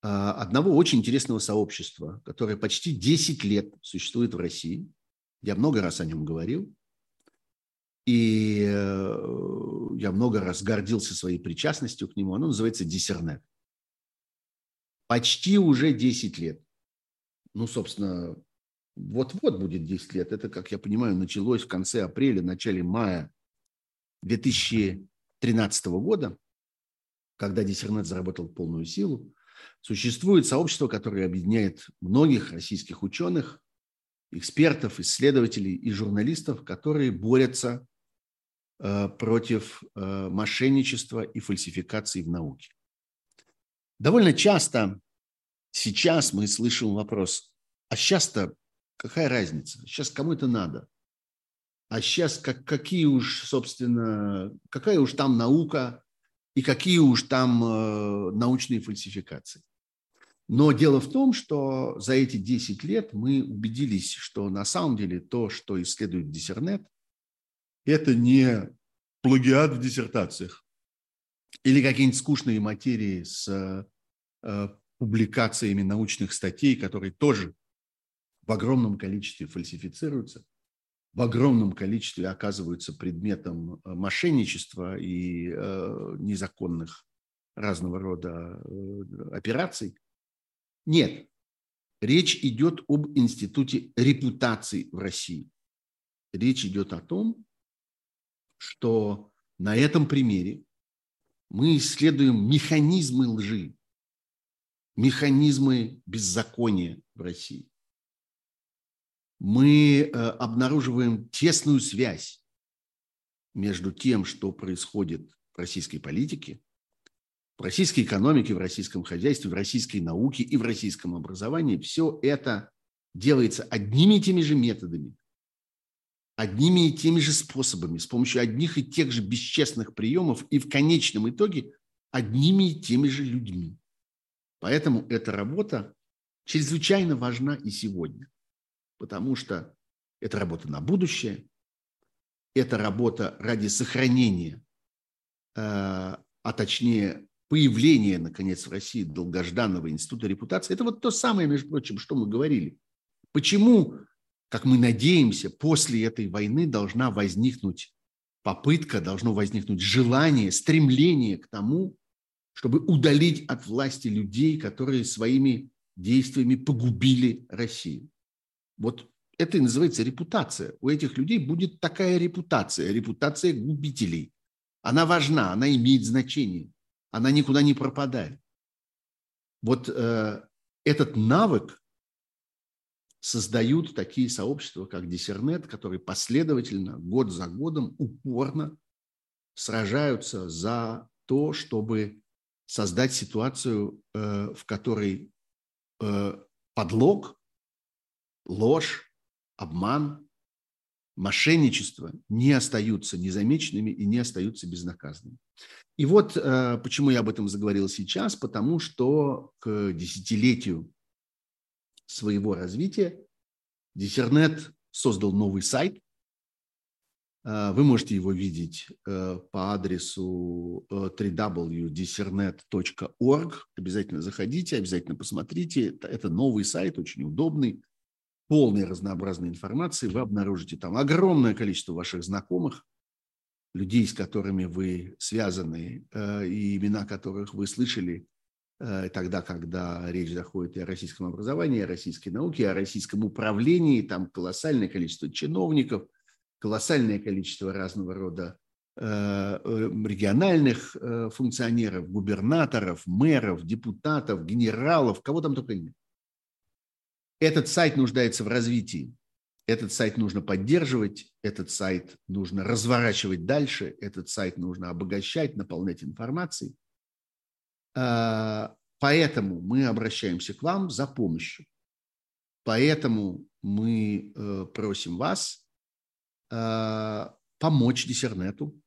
[SPEAKER 1] Э, одного очень интересного сообщества, которое почти 10 лет существует в России. Я много раз о нем говорил – и э, я много раз гордился своей причастностью к нему. Оно называется Диссернет. Почти уже 10 лет. Ну, собственно, вот-вот будет 10 лет. Это, как я понимаю, началось в конце апреля, начале мая 2013 года, когда Диссернет заработал полную силу. Существует сообщество, которое объединяет многих российских ученых, экспертов, исследователей и журналистов, которые борются Э, против э, мошенничества и фальсификаций в науке. Довольно часто сейчас мы слышим вопрос, а сейчас-то какая разница? Сейчас кому это надо? А сейчас как, какие уж, собственно, какая уж там наука и какие уж там э, научные фальсификации. Но дело в том, что за эти 10 лет мы убедились, что на самом деле то, что исследует диссернет, это не плагиат в диссертациях или какие-нибудь скучные материи с э, публикациями научных статей, которые тоже в огромном количестве фальсифицируются, в огромном количестве оказываются предметом э, мошенничества и э, незаконных разного рода э, операций. Нет, речь идет об институте репутации в России. Речь идет о том, что на этом примере мы исследуем механизмы лжи, механизмы беззакония в России. Мы э, обнаруживаем тесную связь между тем, что происходит в российской политике, в российской экономике, в российском хозяйстве, в российской науке и в российском образовании. Все это делается одними и теми же методами, одними и теми же способами, с помощью одних и тех же бесчестных приемов и в конечном итоге одними и теми же людьми. Поэтому эта работа чрезвычайно важна и сегодня, потому что это работа на будущее, это работа ради сохранения, э, а точнее появления, наконец, в России долгожданного института репутации. Это вот то самое, между прочим, что мы говорили. Почему как мы надеемся, после этой войны должна возникнуть попытка, должно возникнуть желание, стремление к тому, чтобы удалить от власти людей, которые своими действиями погубили Россию. Вот это и называется репутация. У этих людей будет такая репутация, репутация губителей. Она важна, она имеет значение, она никуда не пропадает. Вот э, этот навык создают такие сообщества, как Диссернет, которые последовательно, год за годом, упорно сражаются за то, чтобы создать ситуацию, э, в которой э, подлог, ложь, обман, мошенничество не остаются незамеченными и не остаются безнаказанными. И вот э, почему я об этом заговорил сейчас, потому что к десятилетию своего развития Диссернет создал новый сайт. А, вы можете его видеть э, по адресу э, www.discernet.org. Обязательно заходите, обязательно посмотрите. Это новый сайт, очень удобный, полный разнообразной информации. Вы обнаружите там огромное количество ваших знакомых, людей, с которыми вы связаны, э, и имена которых вы слышали Э, тогда, когда речь заходит и о российском образовании, и о российской науке, и о российском управлении, там колоссальное количество чиновников, колоссальное количество разного рода э, региональных функционеров, губернаторов, мэров, депутатов, генералов, кого там только нет. Этот сайт нуждается в развитии. Этот сайт нужно поддерживать, этот сайт нужно разворачивать дальше, этот сайт нужно обогащать, наполнять информацией. А, поэтому мы обращаемся к вам за помощью. Поэтому мы э, просим вас а, помочь диссернету,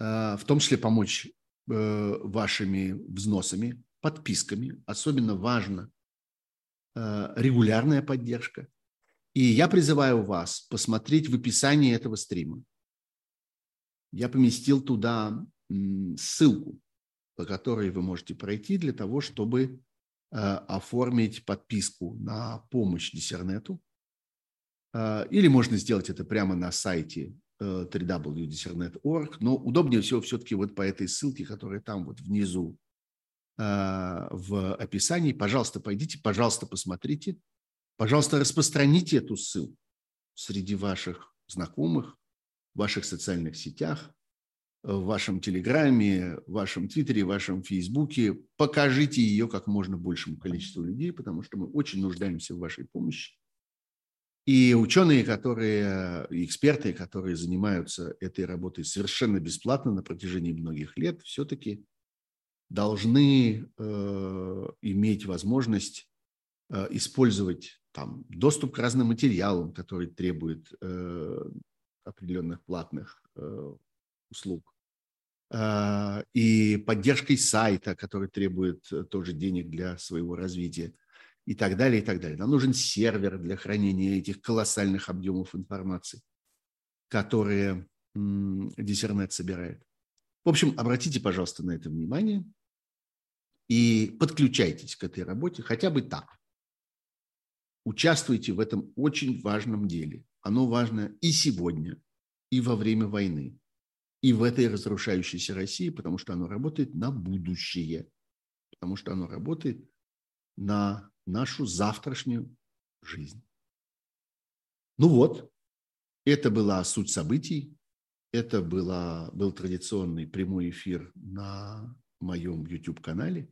[SPEAKER 1] а, в том числе помочь э, вашими взносами, подписками. Особенно важно регулярная поддержка. И я призываю вас посмотреть в описании этого стрима. Я поместил туда ссылку по которой вы можете пройти для того, чтобы э, оформить подписку на помощь Диссернету. Э, или можно сделать это прямо на сайте э, www.dissernet.org, но удобнее всего все-таки вот по этой ссылке, которая там вот внизу в описании. Пожалуйста, пойдите, пожалуйста, посмотрите. Пожалуйста, распространите эту ссылку среди ваших знакомых, в ваших социальных сетях в вашем Телеграме, в вашем Твиттере, в вашем Фейсбуке. Покажите ее как можно большему количеству людей, потому что мы очень нуждаемся в вашей помощи. И ученые, которые, эксперты, которые занимаются этой работой совершенно бесплатно на протяжении многих лет, все-таки должны иметь возможность использовать там, доступ к разным материалам, которые требуют определенных платных услуг, и поддержкой сайта, который требует тоже денег для своего развития и так далее, и так далее. Нам нужен сервер для хранения этих колоссальных объемов информации, которые Диссернет собирает. В общем, обратите, пожалуйста, на это внимание и подключайтесь к этой работе хотя бы так. Участвуйте в этом очень важном деле. Оно важно и сегодня, и во время войны, и в этой разрушающейся России, потому что оно работает на будущее, потому что оно работает на нашу завтрашнюю жизнь. Ну вот, это была суть событий. Это была, был традиционный прямой эфир на моем YouTube-канале.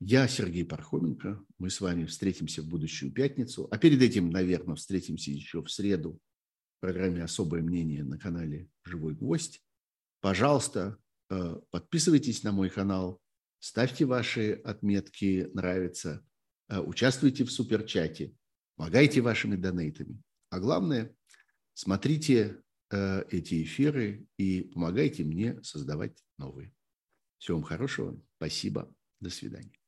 [SPEAKER 1] Я Сергей Пархоменко. Мы с вами встретимся в будущую пятницу. А перед этим, наверное, встретимся еще в среду в программе «Особое мнение» на канале «Живой гвоздь». Пожалуйста, э, подписывайтесь на мой канал, ставьте ваши отметки «Нравится», Э, участвуйте в суперчате, помогайте вашими донейтами. А главное, смотрите э, эти эфиры и помогайте мне создавать новые. Всего вам хорошего. Спасибо. До свидания.